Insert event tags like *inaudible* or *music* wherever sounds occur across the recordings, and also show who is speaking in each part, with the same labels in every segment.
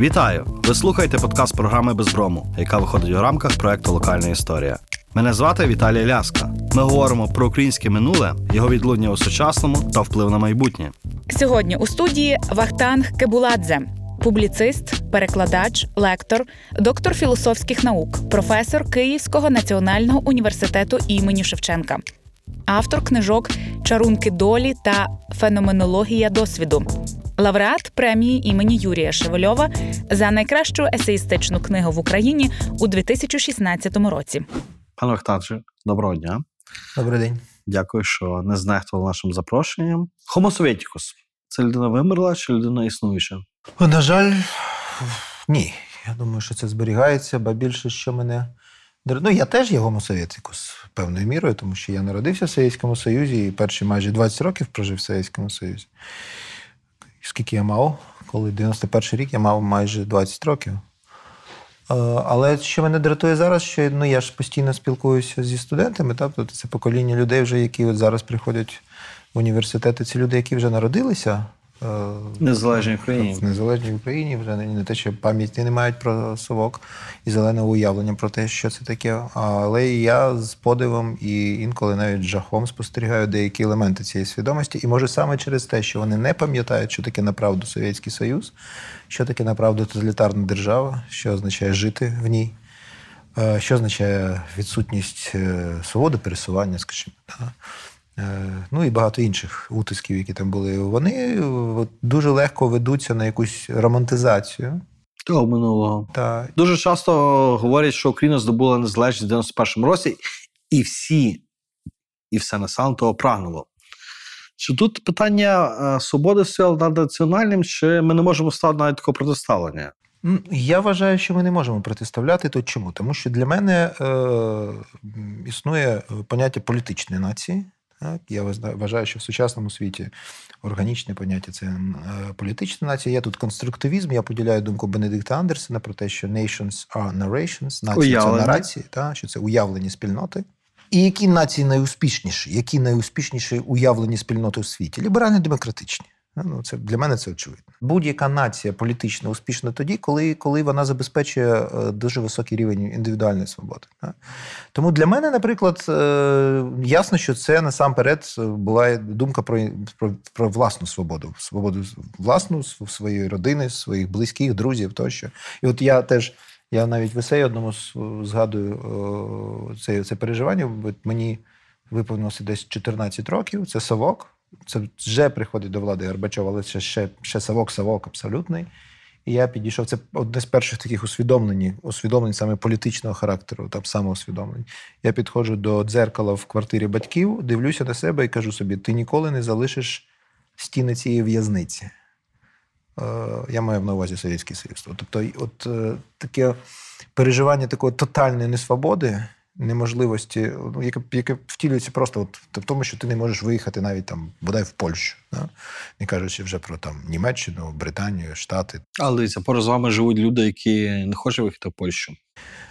Speaker 1: Вітаю! Ви слухаєте подкаст програми Безброму, яка виходить у рамках проекту Локальна історія. Мене звати Віталій Ляска. Ми говоримо про українське минуле, його відлуння у сучасному та вплив на майбутнє.
Speaker 2: Сьогодні у студії Вахтанг Кебуладзе, публіцист, перекладач, лектор, доктор філософських наук, професор Київського національного університету імені Шевченка, автор книжок Чарунки долі та Феноменологія досвіду. Лауреат премії імені Юрія Шевельова за найкращу есеїстичну книгу в Україні у 2016 році.
Speaker 1: Пане Вахтанче, доброго дня.
Speaker 3: Добрий день.
Speaker 1: Дякую, що не знехтували нашим запрошенням. Homo Sovieticus – це людина вимерла чи людина існуюча?
Speaker 3: На жаль, ні. Я думаю, що це зберігається, бо більше, що мене. Ну, я теж є гомосовєтикус певною мірою, тому що я народився в Совєтському Союзі і перші майже 20 років прожив в Совєтському Союзі. Скільки я мав? Коли 91 рік я мав майже 20 років. Е, Але що мене дратує зараз, що ну, я ж постійно спілкуюся зі студентами, так? тобто це покоління людей, вже, які от зараз приходять в університети, це люди, які вже народилися. Е,
Speaker 1: незалежній Україні.
Speaker 3: в незалежній Україні вже не, те, що пам'яті не мають про совок і зелене уявлення про те, що це таке. Але я з подивом і інколи навіть жахом спостерігаю деякі елементи цієї свідомості. І може саме через те, що вони не пам'ятають, що таке направду Совєтський Союз, що таке направду тоталітарна держава, що означає жити в ній. Е, Що означає відсутність е, свободи пересування, скажімо. да. Е, Ну і багато інших утисків, які там були. Вони е, дуже легко ведуться на якусь романтизацію.
Speaker 1: Того минулого.
Speaker 3: Та
Speaker 1: Дуже часто говорять, що Україна здобула незалежність в 91-му році, і всі, і все населення того прагнуло. Чи тут питання е, свободи сил над національним, чи ми не можемо ставити навіть такого протиставлення?
Speaker 3: я вважаю, що ми не можемо протиставляти то чому? Тому що для мене е, існує поняття політичної нації. Так? Я вважаю, що в сучасному світі органічне поняття це е, політична нація. Є тут конструктивізм. Я поділяю думку Бенедикта Андерсена про те, що nations are narrations, нації це нарації, та, що це уявлені спільноти. І які нації найуспішніші? Які найуспішніші уявлені спільноти у світі? Ліберально-демократичні. Ну, це для мене це очевидно. Будь-яка нація політично успішна тоді, коли, коли вона забезпечує е, дуже високий рівень індивідуальної свободи. Тому для мене, наприклад, е, ясно, що це насамперед була думка про, про, про власну свободу, свободу власну своєї родини, своїх близьких, друзів тощо. І от я теж. Я навіть в есеї одному згадую це, це переживання. Мені виповнилося десь 14 років. Це Савок. Це вже приходить до влади Горбачова, але це ще, ще Савок, Савок абсолютний. І я підійшов. Це одне з перших таких усвідомлень, усвідомлень саме політичного характеру, там самоусвідомлень. Я підходжу до дзеркала в квартирі батьків, дивлюся на себе і кажу собі: ти ніколи не залишиш стіни цієї в'язниці. Е, Я маю на увазі Совєтський Союз. Тобто, от е, таке переживання такої тотальної несвободи, неможливості, ну, яке, яке втілюється просто от, в тому, що ти не можеш виїхати навіть там, бодай в Польщу, да? не кажучи вже про там Німеччину, Британію, Штати.
Speaker 1: Але дивіться, поруч з вами живуть люди, які не хочуть виїхати в Польщу.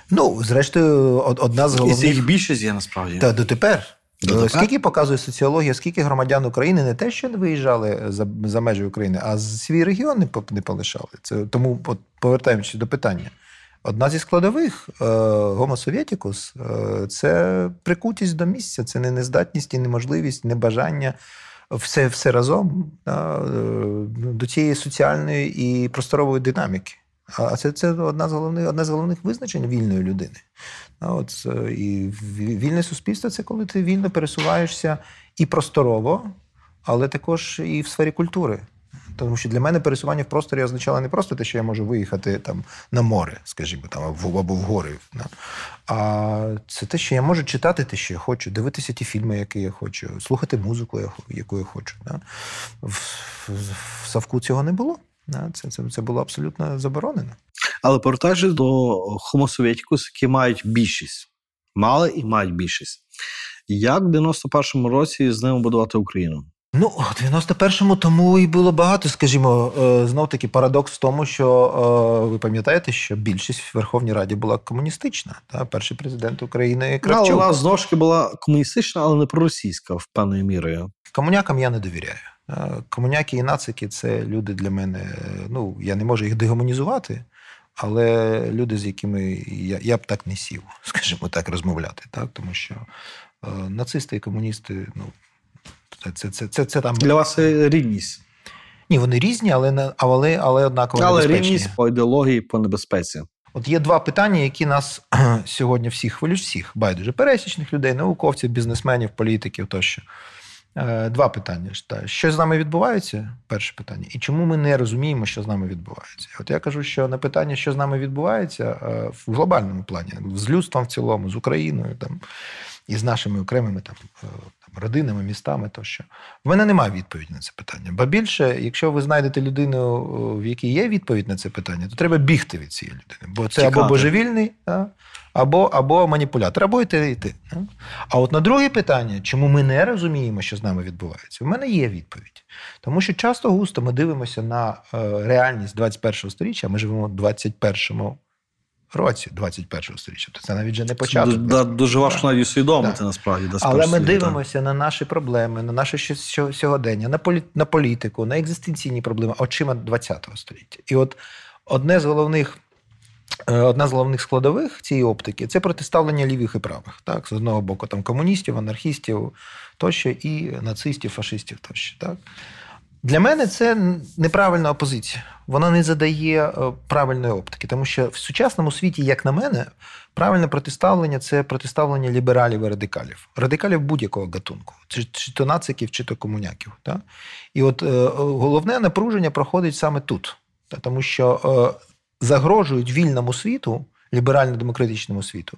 Speaker 3: Ну, зрештою, одна з
Speaker 1: І
Speaker 3: головних
Speaker 1: їх більшість є насправді.
Speaker 3: Та дотепер.
Speaker 1: Дотепер?
Speaker 3: Е, Скільки показує соціологія, скільки громадян України не те, що не виїжджали за, за межі України, а свій регіон не, не полишали. Це тому, от, повертаємося до питання. Одна зі складових е, Homo Sovieticus е, це прикутість до місця, це не нездатність і неможливість, небажання все, все разом е, до цієї соціальної і просторової динаміки. А це, це одна з головних, одне з головних визначень вільної людини. От, е, і вільне суспільство це коли ти вільно пересуваєшся і просторово, але також і в сфері культури. Тому що для мене пересування в просторі означало не просто те, що я можу виїхати там на море, скажімо, там або, або в гори. Да? А це те, що я можу читати те, що я хочу, дивитися ті фільми, які я хочу, слухати музику, яку я хочу. Да? В, в, в Савку цього не було. Да? Це, це, це було абсолютно заборонено.
Speaker 1: Але повертаючись до Sovieticus, які мають більшість, мали і мають більшість. Як в 91-му році з ними будувати Україну?
Speaker 3: Ну, у 91-му тому і було багато, скажімо, знов таки парадокс в тому, що е, ви пам'ятаєте, що більшість в Верховній Раді була комуністична. Та? Перший президент України
Speaker 1: Ну, але
Speaker 3: Кравчук.
Speaker 1: вона знову ж таки була комуністична, але не проросійська в певною мірою.
Speaker 3: Комунякам я не довіряю. Е, Комуняки і нацики це люди для мене. е, Ну, я не можу їх дегуманізувати, але люди, з якими я, я б так не сів, *laughs* скажімо так, розмовляти. Так? Тому що е, нацисти і комуністи, ну, це, це, це, це, це там.
Speaker 1: Для вас це рівність.
Speaker 3: Ні, вони різні, але, але, але однаково
Speaker 1: Але
Speaker 3: небезпечні.
Speaker 1: рівність по ідеології, по небезпеці.
Speaker 3: От є два питання, які нас *clears throat* сьогодні всіх хвилюють, всіх байдуже пересічних людей, науковців, бізнесменів, політиків тощо. Е, Два питання. Що з нами відбувається? Перше питання. І чому ми не розуміємо, що з нами відбувається? От я кажу, що на питання, що з нами відбувається, е, в глобальному плані, з людством в цілому, з Україною там, і з нашими окремими е, там, родинами, містами тощо. В мене немає відповіді на це питання. Ба більше, якщо ви знайдете людину, в якій є відповідь на це питання, то треба бігти від цієї людини. Бо це або божевільний, а, або, або маніпулятор, або йти йти. а. А от на друге питання, чому ми не розуміємо, що з нами відбувається, в мене є відповідь. Тому що часто густо ми дивимося на е, реальність 21-го сторіччя, ми живемо в 21-му році 21-го сторіччя. Тобто це навіть вже не початок.
Speaker 1: Да, дуже важко навіть усвідомити
Speaker 3: Да.
Speaker 1: насправді. да,
Speaker 3: Але ми дивимося на наші проблеми, на наше сьогодення, на, полі, на політику, на екзистенційні проблеми очима ХХ століття. І от одне з головних. е, Одна з головних складових цієї оптики це протиставлення лівих і правих. Так? З одного боку, там комуністів, анархістів тощо, і нацистів, фашистів тощо. Так? Для мене це неправильна опозиція. Вона не задає е, правильної оптики, тому що в сучасному світі, як на мене, правильне протиставлення це протиставлення лібералів і радикалів. Радикалів будь-якого гатунку, чи, то нациків, чи то комуняків. Так? І от е, головне напруження проходить саме тут, тому що е, загрожують вільному світу, ліберально-демократичному світу,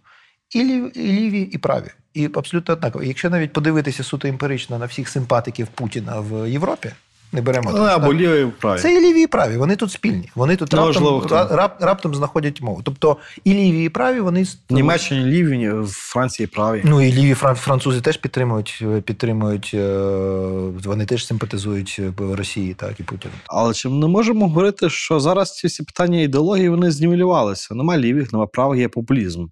Speaker 3: і ліві, і праві. І абсолютно однаково. Якщо навіть подивитися суто емпірично на всіх симпатиків Путіна в Європі, не беремо
Speaker 1: Ну, або
Speaker 3: так?
Speaker 1: лівий правий.
Speaker 3: Це і ліві, і праві. Вони тут спільні. Вони тут
Speaker 1: Ну,
Speaker 3: раптом,
Speaker 1: можливо,
Speaker 3: рап- раптом знаходять мову. Тобто і ліві, і праві вони
Speaker 1: В Німеччині ліві, в Франції праві.
Speaker 3: Ну і ліві французи теж підтримують, підтримують. е, Вони теж симпатизують е, Росії, так і Путіну.
Speaker 1: Але чи ми не можемо говорити, що зараз ці всі питання ідеології вони знівелювалися? Нема лівих, нема правих, є популізм,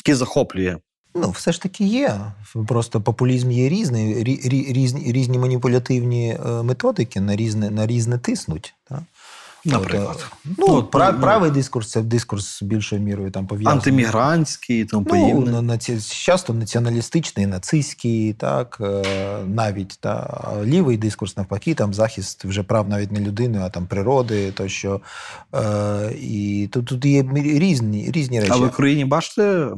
Speaker 1: який захоплює.
Speaker 3: Ну, все ж таки є. Просто популізм є різний, рі- рі- різні, різні маніпулятивні е, методики на різне, на різне тиснуть. Так?
Speaker 1: Наприклад.
Speaker 3: От,
Speaker 1: Ну,
Speaker 3: ну,
Speaker 1: от,
Speaker 3: пра-
Speaker 1: ну,
Speaker 3: правий дискурс це дискурс більшою мірою там пов'язаний.
Speaker 1: Антимігрантський тому
Speaker 3: Ну,
Speaker 1: подібне.
Speaker 3: на, часто націоналістичний, нацистський, так, е, навіть та лівий дискурс, навпаки, там захист вже прав навіть не людини, а там природи, тощо. Е, і тут, тут є різні, різні речі.
Speaker 1: А в Україні бачите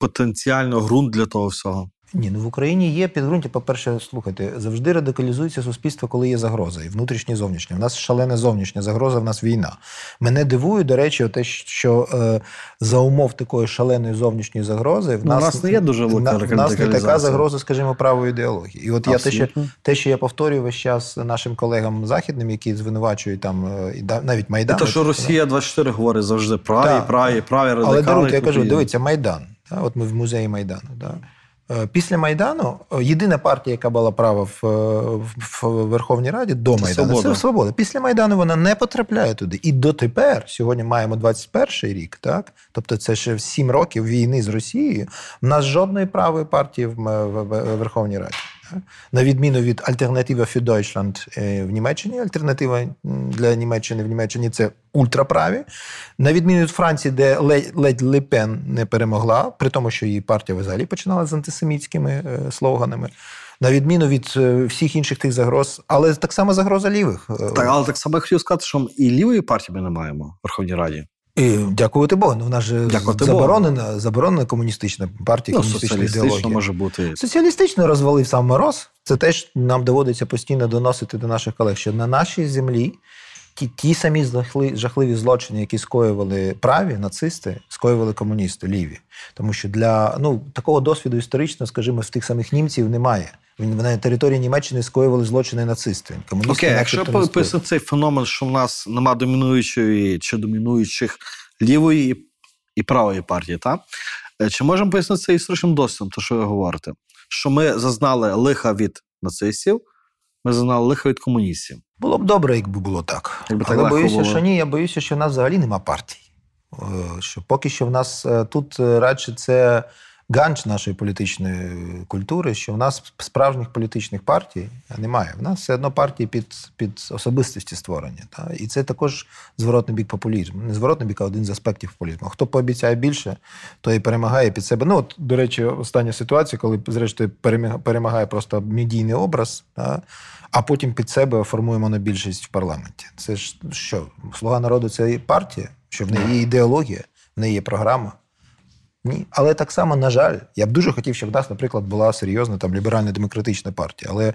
Speaker 1: потенціально ґрунт для того всього?
Speaker 3: Ні, ну в Україні є підґрунтя. По-перше, слухайте, завжди радикалізується суспільство, коли є загроза, і внутрішня, і зовнішня. У нас шалена зовнішня загроза, в нас війна. Мене дивує, до речі, те, що е, за умов такої шаленої зовнішньої загрози в
Speaker 1: Ну, у
Speaker 3: нас,
Speaker 1: нас не є дуже велика
Speaker 3: на- в нас не така загроза, скажімо, правої ідеології. І от я те що, те, що я повторюю весь час нашим колегам західним, які звинувачують там е, і навіть Майдан.
Speaker 1: Те, що Росія 24 говорить завжди праві,
Speaker 3: Так.
Speaker 1: праві, праві радикали.
Speaker 3: Але даруйте, я кажу, дивіться, Майдан. Та, от ми в музеї Майдану. Да. Е, Після Майдану е, єдина партія, яка була права в, е, в, в Верховній Раді до
Speaker 1: Це
Speaker 3: Майдану,
Speaker 1: «Свобода».
Speaker 3: це свобода. Після Майдану вона не потрапляє туди. І дотепер, сьогодні маємо 21 рік, так? Тобто це ще 7 років війни з Росією. В нас жодної правої партії в, м- в, в Верховній Раді. На відміну від альтернатива für Deutschland е, в Німеччині, альтернатива для Німеччини в Німеччині це ультраправі. На відміну від Франції, де ледь, ледь Ле Пен не перемогла, при тому, що її партія взагалі починала з антисемітськими е, слоганами. На відміну від е, всіх інших тих загроз, але так само загроза лівих.
Speaker 1: Так, але так само я хотів сказати, що і лівої партії ми не маємо в Верховній Раді.
Speaker 3: І, дякувати Богу. Ну, вона ж
Speaker 1: Дякувати
Speaker 3: заборонена, заборонена комуністична партія,
Speaker 1: Ну,
Speaker 3: комуністична
Speaker 1: соціалістично
Speaker 3: ідеологія.
Speaker 1: може бути.
Speaker 3: Соціалістично розвалив сам мороз. Це теж нам доводиться постійно доносити до наших колег, що на нашій землі ті, ті самі жахливі злочини, які скоювали праві нацисти, скоювали комуністи ліві. Тому що для ну такого досвіду історично, скажімо, в тих самих німців немає. На території Німеччини скоювали злочини нацисти. Комуністи
Speaker 1: Окей, якщо пояснити цей феномен, що в нас нема домінуючої чи домінуючих лівої і- правої партії, так? Е, Чи можемо пояснити це історичним досвідом, то що ви говорите? Що ми зазнали лиха від нацистів, ми зазнали лиха від комуністів.
Speaker 3: Було б добре, якби було так.
Speaker 1: Якби так
Speaker 3: Але боюся,
Speaker 1: було.
Speaker 3: що ні, я боюся, що в нас взагалі нема партій. Е, Що поки що в нас е, тут радше це ганч нашої політичної культури, що в нас справжніх політичних партій немає. В нас все одно партії під, під особистості створені. Та? І це також зворотний бік популізму. Не зворотний бік, а один з аспектів популізму. Хто пообіцяє більше, той і перемагає під себе. Ну, от, до речі, остання ситуація, коли, зрештою, перемагає просто медійний образ, та? а потім під себе формує монобільшість в парламенті. Це ж що? Слуга народу це партія, що в неї є ідеологія, в неї є програма. Ні, але так само, на жаль, я б дуже хотів, щоб в нас, наприклад, була серйозна там ліберальна демократична партія. Але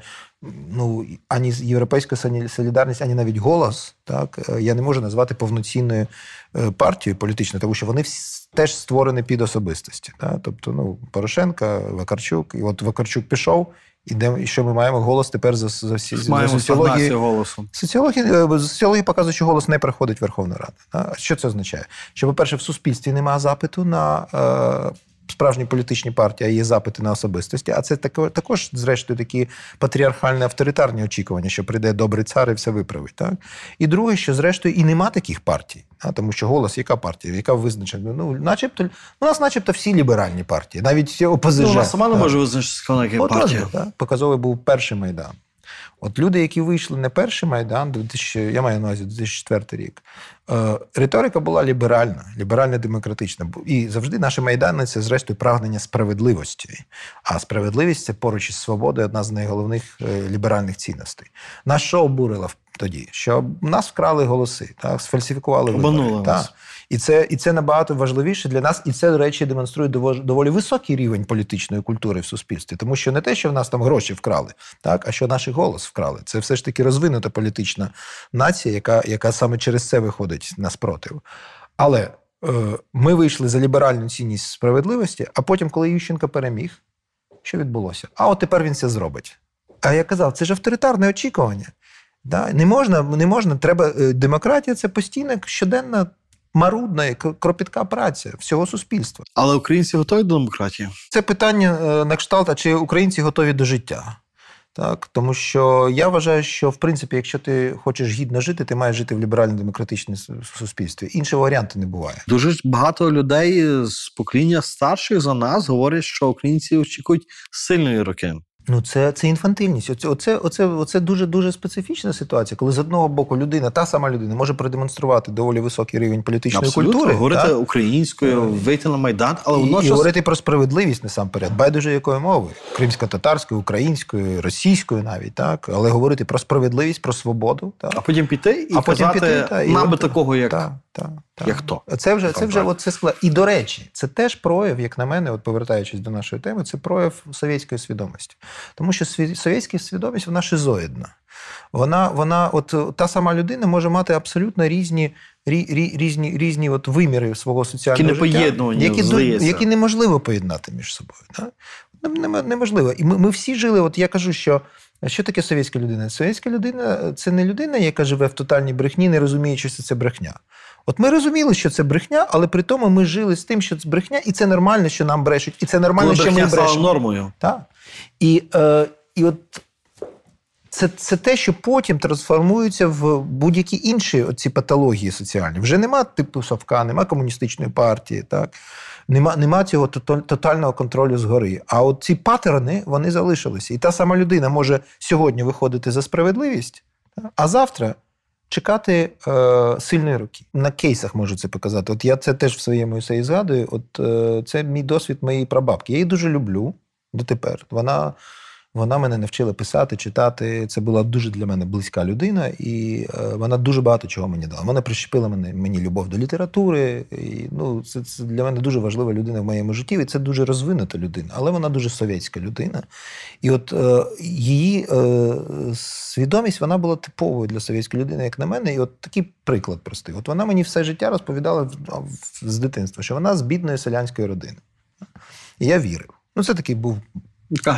Speaker 3: ну ані Європейська солідарність, ані навіть голос, так е, я не можу назвати повноцінною е, партією політичною, тому що вони всі теж створені під особистості. Так? Тобто, ну Порошенка, Вакарчук, і от Вакарчук пішов, і де і що ми маємо голос тепер за, за всі за
Speaker 1: Маємо
Speaker 3: соціології.
Speaker 1: стагнацію голосу.
Speaker 3: Соціологи, е, соціологи показують, що голос не приходить в Верховну Раду. А що це означає? Що, по-перше, в суспільстві немає запиту на е, справжні політичні партії, а є запити на особистості. А це тако- також, зрештою, такі патріархальні авторитарні очікування, що прийде добрий цар і все виправить. Так? І друге, що зрештою і нема таких партій. А, тому що голос, яка партія, яка визначена? Ну, начебто, у нас, начебто, всі ліберальні партії, навіть ОПЗЖ.
Speaker 1: Ну, вона сама не може визначити, яка партія.
Speaker 3: Показовий був перший майдан. От люди, які вийшли на перший майдан, 2000, я маю на увазі 2004 рік. Е, риторика була ліберальна, ліберально-демократична. І завжди наші майдани це, зрештою, прагнення справедливості. А справедливість це поруч із свободою одна з найголовних е, ліберальних цінностей. На що обурила тоді? Що нас вкрали голоси, так? сфальсифікували
Speaker 1: Обманули
Speaker 3: вибори.
Speaker 1: нас.
Speaker 3: Так. І це, і це набагато важливіше для нас, і це, до речі, демонструє доволі, доволі високий рівень політичної культури в суспільстві. Тому що не те, що в нас там гроші вкрали, так, а що наш голос вкрали. Це все ж таки розвинута політична нація, яка, яка саме через це виходить на спротив. Але е, ми вийшли за ліберальну цінність справедливості, а потім, коли Ющенко переміг, що відбулося? А от тепер він це зробить. А я казав, це ж авторитарне очікування. Да? Не можна, не можна, треба. е, Демократія це постійна щоденна марудна і кропітка праця всього суспільства.
Speaker 1: Але українці готові до демократії?
Speaker 3: Це питання е, на кшталт, а чи українці готові до життя? Так, тому що я вважаю, що в принципі, якщо ти хочеш гідно жити, ти маєш жити в ліберально-демократичному суспільстві. Іншого варіанту не буває.
Speaker 1: Дуже багато людей з покоління старших за нас говорять, що українці очікують сильної роки.
Speaker 3: Ну, це, це інфантильність. Оце, оце, оце, оце дуже дуже специфічна ситуація, коли з одного боку людина, та сама людина, може продемонструвати доволі високий рівень політичної
Speaker 1: Абсолютно,
Speaker 3: культури.
Speaker 1: говорити
Speaker 3: так?
Speaker 1: українською, вийти на майдан, але
Speaker 3: і, і говорити про справедливість насамперед, байдуже якою мовою, кримсько-татарською, українською, російською навіть, так, але говорити про справедливість, про свободу, так.
Speaker 1: а потім піти і
Speaker 3: А потім піти, та, і
Speaker 1: нам би такого, як
Speaker 3: Так, так, так.
Speaker 1: як то.
Speaker 3: Це вже це вже от це склад. І до речі, це теж прояв, як на мене, от повертаючись до нашої теми, це прояв совєтської свідомості. Тому що сві- совєтська свідомість вона шизоїдна. Вона, вона, от та сама людина може мати абсолютно різні, рі, рі, різні, різні от виміри свого соціального
Speaker 1: Які
Speaker 3: життя, які, до- які неможливо поєднати між собою. Да? Неможливо. І ми, ми всі жили, от я кажу, що. Що таке совєтська людина? Совєтська людина це не людина, яка живе в тотальній брехні, не розуміючи, що це брехня. От ми розуміли, що це брехня, але при тому ми жили з тим, що це брехня, і це нормально, що нам брешуть, і це нормально,
Speaker 1: Коли
Speaker 3: що ми
Speaker 1: брехня стала
Speaker 3: брешемо.
Speaker 1: нормою.
Speaker 3: Так. І, е, і от це, це те, що потім трансформується в будь-які інші оці патології соціальні. Вже нема типу Совка, нема комуністичної партії, так? нема, нема цього тотального контролю згори. А от ці паттерни вони залишилися. І та сама людина може сьогодні виходити за справедливість, а завтра. Чекати е, сильної руки. На кейсах можу це показати. От я це теж в своєму есеї згадую. От е, це мій досвід моєї прабабки. Я її дуже люблю дотепер. Вона, вона мене навчила писати, читати. Це була дуже для мене близька людина, і е, вона дуже багато чого мені дала. Вона прищепила мене, мені любов до літератури. І, ну, це, це для мене дуже важлива людина в моєму житті. І це дуже розвинута людина, але вона дуже совєтська людина. І от е, її е, свідомість вона була типовою для совєтської людини, як на мене. І от такий приклад простий. От вона мені все життя розповідала з дитинства, що вона з бідної селянської родини. І я вірив. Ну, це такий був
Speaker 1: Яка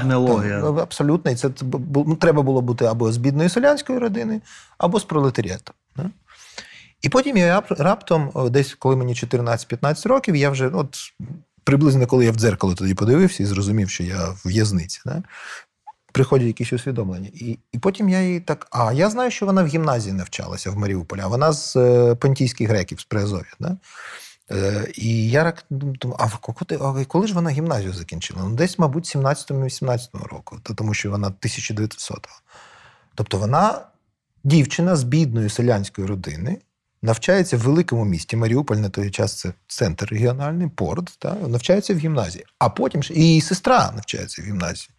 Speaker 3: абсолютно. І це ну, треба було бути або з бідної селянської родини, або з пролетаріату. І потім я раптом, десь коли мені 14-15 років, я вже ну, от, приблизно коли я в дзеркало тоді подивився і зрозумів, що я в в'язниці. Приходять якісь усвідомлення. І, і потім я їй так. А я знаю, що вона в гімназії навчалася в Маріуполі, а вона з е, понтійських греків, з Приазов'я. Е, І я так думаю, а коли, а коли ж вона гімназію закінчила? Ну, десь, мабуть, 17-18 року, то тому що вона 1900-го. Тобто вона дівчина з бідної селянської родини, навчається в великому місті. Маріуполь на той час це центр регіональний, порт, та, навчається в гімназії. А потім і її сестра навчається в гімназії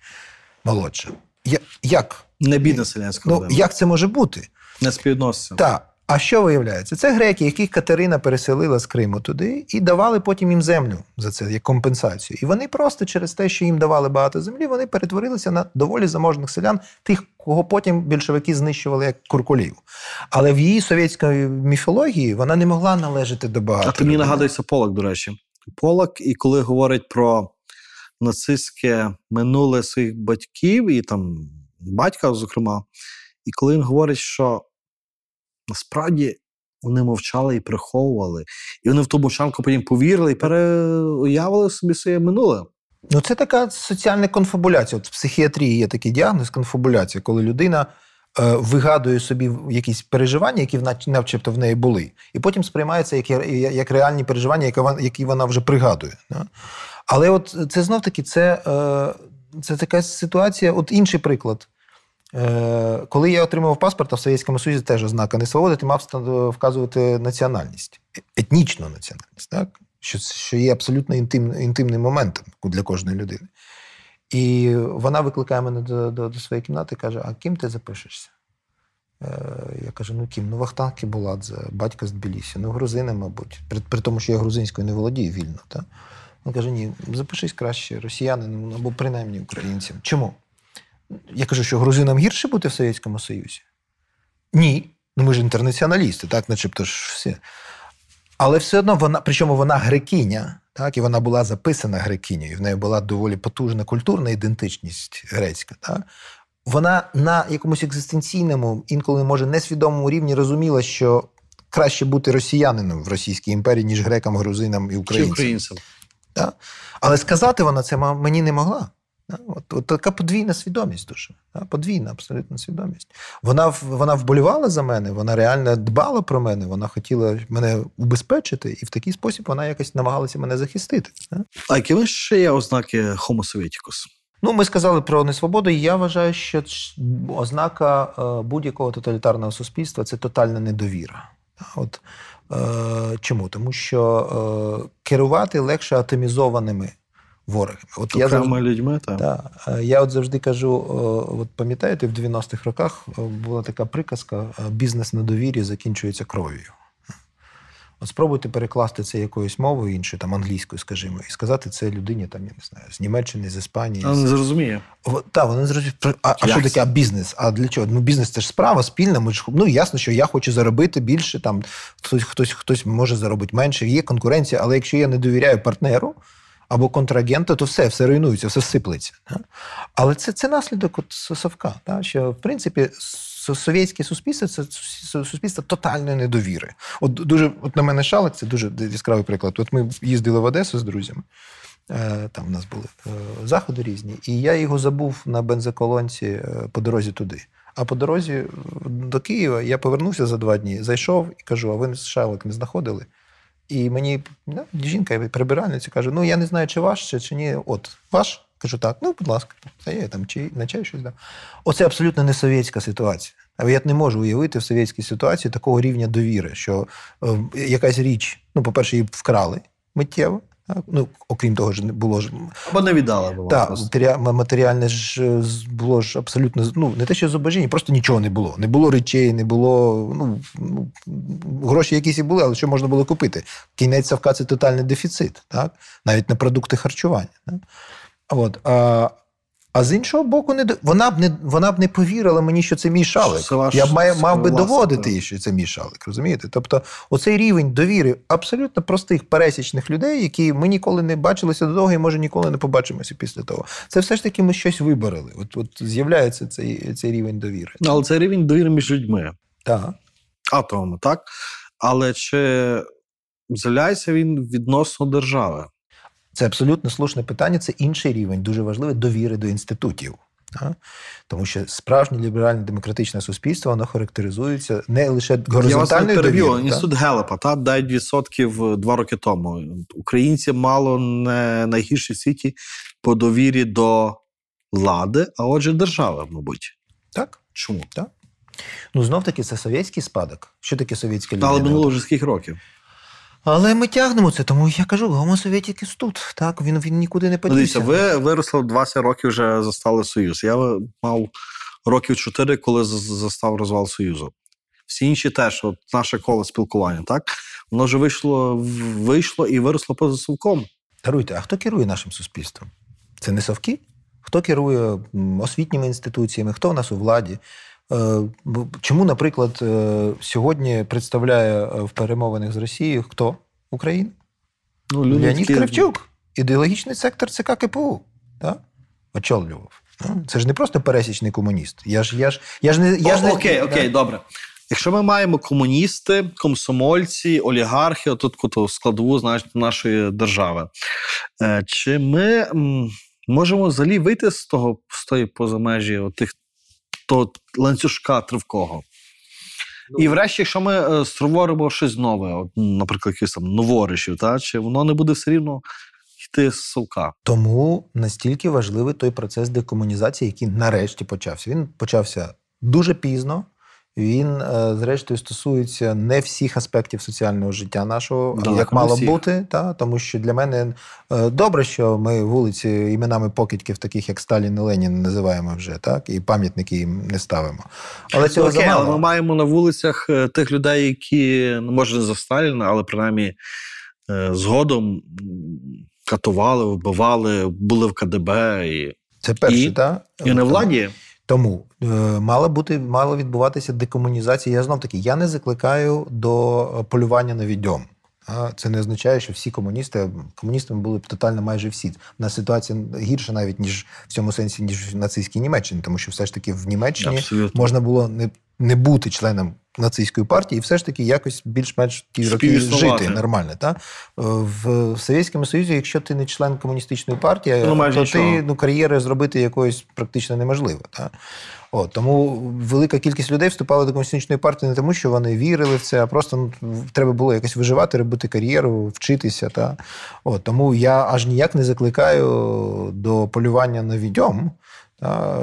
Speaker 3: молодша. Я, як?
Speaker 1: Не бідна селянська
Speaker 3: Ну,
Speaker 1: родина.
Speaker 3: як це може бути?
Speaker 1: Не співвідноситься.
Speaker 3: Так. А що виявляється? Це греки, яких Катерина переселила з Криму туди, і давали потім їм землю за це як компенсацію. І вони просто через те, що їм давали багато землі, вони перетворилися на доволі заможних селян, тих, кого потім більшовики знищували як куркулів. Але в її совєтської міфології вона не могла належати до багато.
Speaker 1: А ти мені нагадується Полак, до речі. Полак, і коли говорить про нацистське минуле своїх батьків, і там батька, зокрема, і коли він говорить, що насправді вони мовчали і приховували, і вони в ту мовчанку потім повірили і переуявили собі своє минуле.
Speaker 3: Ну, це така соціальна конфабуляція. От в психіатрії є такий діагноз конфабуляція, коли людина е, вигадує собі якісь переживання, які начебто в неї були, і потім сприймається як, як реальні переживання, які вона, вже пригадує. Да? Але от це знов таки це, е, це така ситуація. От інший приклад. Е, Коли я отримав паспорт, в Совєтському Союзі теж ознака несвободи, ти мав вказувати національність, е- етнічну національність, так? Що, що є абсолютно інтим, інтимним моментом для кожної людини. І вона викликає мене до, до, до своєї кімнати і каже: А ким ти запишешся? Е, Я кажу: ну ким? Ну, Вахтанг Кібуладзе, батько з Тбілісі, ну грузини, мабуть. При, при тому, що я грузинською не володію вільно. Та? Він каже: ні, запишись краще росіянином або принаймні українцям. Чому? Я кажу, що грузинам гірше бути в Совєтському Союзі? Ні. Ну ми ж інтернаціоналісти, так, начебто ж всі. Але все одно вона, причому вона грекиня, так, і вона була записана грекинею, і в неї була доволі потужна культурна ідентичність грецька. Так. Вона на якомусь екзистенційному, інколи, може, несвідомому рівні розуміла, що краще бути росіянином в Російській імперії, ніж грекам, грузинам і
Speaker 1: Чи
Speaker 3: українцям.
Speaker 1: українцям?
Speaker 3: Да? Але сказати вона це мені не могла. От, от така подвійна свідомість дуже. Подвійна абсолютно свідомість. Вона, вона вболівала за мене, вона реально дбала про мене, вона хотіла мене убезпечити, і в такий спосіб вона якось намагалася мене захистити.
Speaker 1: А які ще є ознаки Homo Sovieticus?
Speaker 3: Ну, ми сказали про несвободу, і я вважаю, що ознака е, будь-якого тоталітарного суспільства це тотальна недовіра. От, е, чому? Тому що е, керувати легше атомізованими ворогами. От я завжди,
Speaker 1: людьми? Так.
Speaker 3: та, е, я от завжди кажу: е, от пам'ятаєте, в 90-х роках е, була така приказка: бізнес на довірі закінчується кров'ю. От спробуйте перекласти це якоюсь мовою іншою, там англійською, скажімо, і сказати це людині, там, я не знаю, з Німеччини, з Іспанії. З-
Speaker 1: не зрозуміє.
Speaker 3: так, вони зрозуміють. А, а що таке а бізнес? А для чого? Ну, бізнес це ж справа спільна. Ми ж ну ясно, що я хочу заробити більше. Там хтось, хтось, хтось може заробити менше. Є конкуренція, але якщо я не довіряю партнеру або контрагенту, то все, все руйнується, все сиплеться. Але це, це наслідок от совка. Що в принципі совєтське суспільство це суспільство тотальної недовіри. От дуже от на мене шалик, це дуже яскравий приклад. От ми їздили в Одесу з друзями. Е, Там у нас були е, заходи різні, і я його забув на бензоколонці е, по дорозі туди. А по дорозі до Києва я повернувся за два дні, зайшов і кажу: а ви шалик не знаходили? І мені ну, жінка прибиральниця каже: Ну, я не знаю, чи ваш, чи, чи ні. От, ваш? Кажу, так, ну, будь ласка, та я там чи на чай щось дам. Оце абсолютно не совєтська ситуація. А я не можу уявити в совєтській ситуації такого рівня довіри, що е, якась річ, ну, по-перше, її вкрали миттєво. Ну, окрім того, ж не було ж
Speaker 1: Або не віддала було.
Speaker 3: так, матеріальне ж е, було ж абсолютно ну не те, що зображення, просто нічого не було. Не було речей, не було. Ну, ну гроші якісь і були, але що можна було купити? Кінець Савка це тотальний дефіцит, так? навіть на продукти харчування. Так? От, а, а з іншого боку, не до- вона б не вона б не повірила мені, що це мій шалик.
Speaker 1: Це ваш-
Speaker 3: Я б має, мав би
Speaker 1: власне,
Speaker 3: доводити їй, що це мій шалик. Розумієте? Тобто, оцей рівень довіри абсолютно простих пересічних людей, які ми ніколи не бачилися до того і може ніколи не побачимося після того. Це все ж таки ми щось вибороли. От, от з'являється цей, цей рівень довіри.
Speaker 1: Ну, Але це рівень довіри між людьми,
Speaker 3: Так.
Speaker 1: атомами, так? Але чи з'являється він відносно держави?
Speaker 3: Це абсолютно слушне питання. Це інший рівень, дуже важливий довіри до інститутів. Так? Тому що справжнє ліберальне демократичне суспільство воно характеризується не лише
Speaker 1: Я вас не
Speaker 3: горизонтальною довірою. так?
Speaker 1: Інститут Гелепа, та 9% два роки тому. Українці мало не найгірші в світі по довірі до влади, а отже, держави, мабуть.
Speaker 3: Так?
Speaker 1: Чому?
Speaker 3: Ну, знов таки, це совєтський спадок. Що таке совєтська
Speaker 1: Але
Speaker 3: людина?
Speaker 1: минуло вже скільки років.
Speaker 3: Але ми тягнемо це, тому я кажу, гомо совєтікіс тут. Так, він, він нікуди не
Speaker 1: Ну, Дивіться,
Speaker 3: подівся.
Speaker 1: ви виросли в 20 років вже застали Союз. Я мав років 4, коли застав розвал Союзу. Всі інші теж, от наше коло спілкування, так? Воно вже вийшло, вийшло і виросло поза совком.
Speaker 3: Даруйте, а хто керує нашим суспільством? Це не совки? Хто керує освітніми інституціями? Хто в нас у владі? Е, Чому, наприклад, е, сьогодні представляє е, в перемовинах з Росією хто? Україна?
Speaker 1: Ну,
Speaker 3: Леонід Кравчук, ідеологічний сектор ЦК КПУ. Так? Очолював. Ну, Це ж не просто пересічний комуніст. Я ж, я ж, я ж не. Я ж
Speaker 1: О,
Speaker 3: не
Speaker 1: окей, окей, добре. Якщо ми маємо комуністи, комсомольці, олігархи, отут складову значить, нашої держави, чи ми можемо взагалі вийти з того з тої позамежі тих того ланцюжка тривкого? І врешті, якщо ми е, створимо щось нове, от, наприклад, якийсь там новоришів, та, чи воно не буде все рівно йти з совка?
Speaker 3: Тому настільки важливий той процес декомунізації, який нарешті почався. Він почався дуже пізно. Він, е, зрештою, стосується не всіх аспектів соціального життя нашого,
Speaker 1: Далеко
Speaker 3: як мало
Speaker 1: всіх.
Speaker 3: бути. Та? Тому що для мене е, добре, що ми вулиці іменами покидьків, таких як Сталін і Ленін, називаємо вже, так? і пам'ятники їм не ставимо. Але цього
Speaker 1: Окей,
Speaker 3: замало.
Speaker 1: але ми маємо на вулицях е, тих людей, які, ну, може, не за Сталіна, але принаймні згодом катували, вбивали, були в КДБ і,
Speaker 3: Це перше,
Speaker 1: І-
Speaker 3: та?
Speaker 1: і на владі.
Speaker 3: Тому мала бути мала відбуватися декомунізація. Я знов таки я не закликаю до е, полювання на відьом. Це не означає, що всі комуністи комуністами були б тотально майже всі. У нас ситуація гірша навіть ніж в цьому сенсі, ніж в нацистській Німеччині, тому що все ж таки в Німеччині
Speaker 1: Абсолютно.
Speaker 3: можна було не, не бути членом нацистської партії, і все ж таки якось більш-менш ті роки жити нормально. Та? Е, В, Совєтському Союзі, якщо ти не член комуністичної партії,
Speaker 1: Ну,
Speaker 3: то
Speaker 1: нічого.
Speaker 3: ти ну, кар'єри зробити якоюсь практично неможливо. Та? От, тому велика кількість людей вступала до комуністичної партії не тому, що вони вірили в це, а просто ну, треба було якось виживати, робити кар'єру, вчитися. Та? От, тому я аж ніяк не закликаю до полювання на відьом. Та,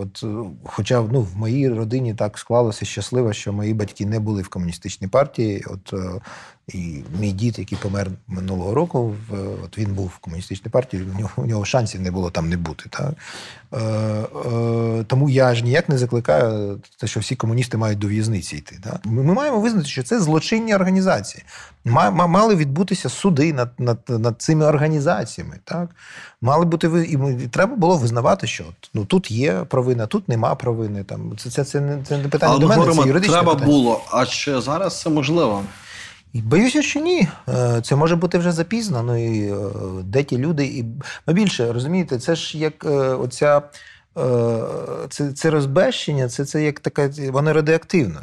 Speaker 3: от, хоча ну, в моїй родині так склалося щасливо, що мої батьки не були в комуністичній партії. От, е, і мій дід, який помер минулого року, от він був в комуністичній партії, у нього, у нього шансів не було там не бути. Та? Е, е, тому я аж ніяк не закликаю, те, що всі комуністи мають до в'язниці йти. Та? Ми, ми маємо визнати, що це злочинні організації. Ма- ма- Мали відбутися суди над, над, над цими організаціями. Так? Мали бути і треба було визнавати, що ну, тут є провина, тут нема провини. Там, це, це, це, не, це не питання
Speaker 1: Але
Speaker 3: до мене, це юридичне
Speaker 1: треба
Speaker 3: питання.
Speaker 1: було. А чи зараз це можливо?
Speaker 3: Боюся, що ні. Е, Це може бути вже запізно. Ну і е, де ті люди, і Ми більше розумієте, це ж як е, оця це, це розбещення, це, це як така, воно радіоактивно.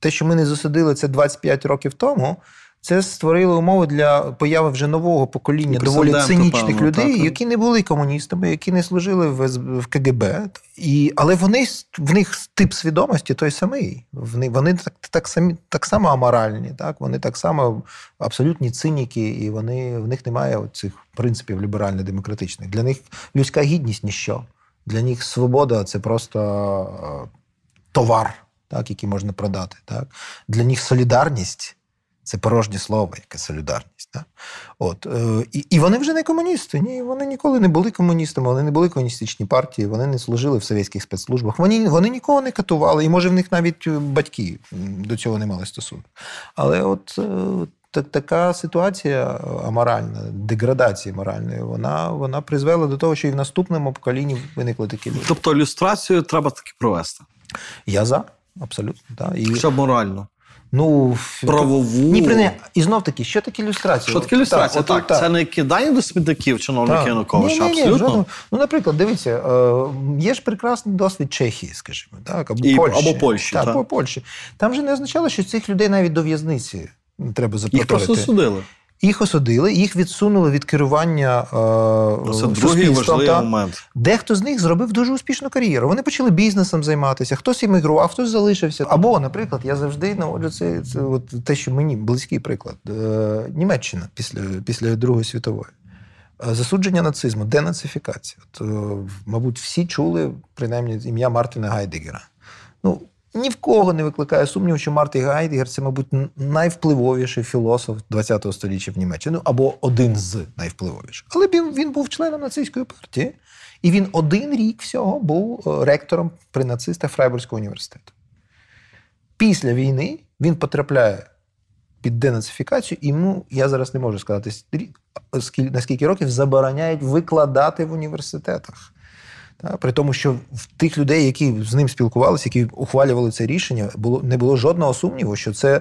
Speaker 3: Те, що ми не засудили це 25 років тому. Це створило умови для появи вже нового покоління доволі цинічних
Speaker 1: певно,
Speaker 3: людей,
Speaker 1: так.
Speaker 3: які не були комуністами, які не служили в, в КГБ. І, але вони в них тип свідомості той самий. Вони, вони так, так, самі, так само аморальні, так? вони так само абсолютні циніки, і вони, в них немає цих принципів ліберально-демократичних. Для них людська гідність ніщо. Для них свобода це просто е, товар, так, який можна продати. Так? Для них солідарність це порожнє слово, яке солідарність. Так? От, е, і, і вони вже не комуністи. Ні, вони ніколи не були комуністами, вони не були в комуністичній партії, вони не служили в совєтських спецслужбах. Вони, вони нікого не катували, і може в них навіть е, батьки до цього не мали стосунку. Але от е, така ситуація аморальна, деградації моральної, вона, вона призвела до того, що і в наступному поколінні виникли такі люди.
Speaker 1: Тобто ілюстрацію треба таки провести.
Speaker 3: Я за, абсолютно. Так. І,
Speaker 1: Хоча б морально.
Speaker 3: Ну,
Speaker 1: Правову.
Speaker 3: Ні, при не. І знов таки, що таке ілюстрація?
Speaker 1: Що таке ілюстрація?
Speaker 3: Так,
Speaker 1: Так,
Speaker 3: так,
Speaker 1: це не кидання до смітників
Speaker 3: чиновників
Speaker 1: Януковича, абсолютно.
Speaker 3: жодному- Ну, наприклад, дивіться, е, є ж прекрасний досвід Чехії, скажімо, так, або
Speaker 1: І-
Speaker 3: Польщі.
Speaker 1: або Польщі,
Speaker 3: Так,
Speaker 1: так.
Speaker 3: або Польщі. Там же не означало, що цих людей навіть до в'язниці треба
Speaker 1: Їх просто судили.
Speaker 3: Їх осудили, їх відсунули від керування е,
Speaker 1: Це другий
Speaker 3: суспільством.
Speaker 1: важливий
Speaker 3: та.
Speaker 1: момент.
Speaker 3: Дехто з них зробив дуже успішну кар'єру. Вони почали бізнесом займатися, хтось іммігрував, хтось залишився. Або, наприклад, я завжди наводжу це, це от те, що мені близький приклад. Е, Німеччина після, після Другої світової. Е, Засудження нацизму, денацифікація. От, е, мабуть, всі чули принаймні ім'я Мартіна Гайдегера. Ну, ні в кого не викликає сумніву, що Мартін Гайдегер це, мабуть, найвпливовіший філософ ХХ століття в Німеччині, ну, або один з найвпливовіших. Але він, він був членом нацистської партії, і він один рік всього був е, ректором при нацистах Фрайбурзького університету. Після війни він потрапляє під денацифікацію, і йому, я зараз не можу сказати, стрі- скіль- на скільки років забороняють викладати в університетах. Та, при тому, що в тих людей, які з ним спілкувалися, які ухвалювали це рішення, було, не було жодного сумніву, що це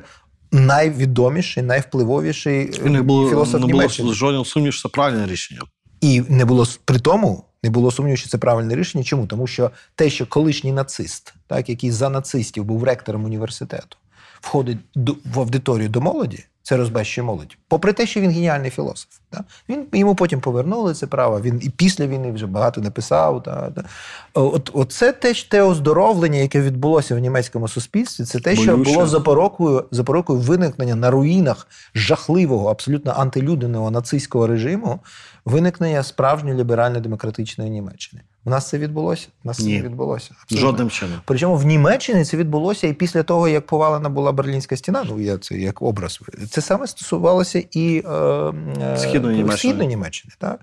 Speaker 3: найвідоміший, найвпливовіший
Speaker 1: І не було,
Speaker 3: філософ
Speaker 1: не було
Speaker 3: Німеччини.
Speaker 1: жодного сумніву, що це правильне рішення.
Speaker 3: І не було при тому, не було сумніву, що це правильне рішення. Чому? Тому що те, що колишній нацист, так, який за нацистів був ректором університету, входить до, в аудиторію до молоді, це розбещує молодь. Попри те, що він геніальний філософ. Так? Він йому потім повернули це право. Він і після війни вже багато написав. Та, та. От, от це те, те оздоровлення, яке відбулося в німецькому суспільстві, це те, що було запорокою, запорокою виникнення на руїнах жахливого, абсолютно антилюдиного нацистського режиму, виникнення справжньої ліберально-демократичної Німеччини. У нас це відбулося? У нас це
Speaker 1: Ні.
Speaker 3: не відбулося. Абсолютно.
Speaker 1: Жодним чином.
Speaker 3: Причому в Німеччині це відбулося і після того, як повалена була Берлінська стіна. Ну я це як образ. Це саме стосувалося і е, е,
Speaker 1: Східної Німеччини.
Speaker 3: Східної Німеччини. Так?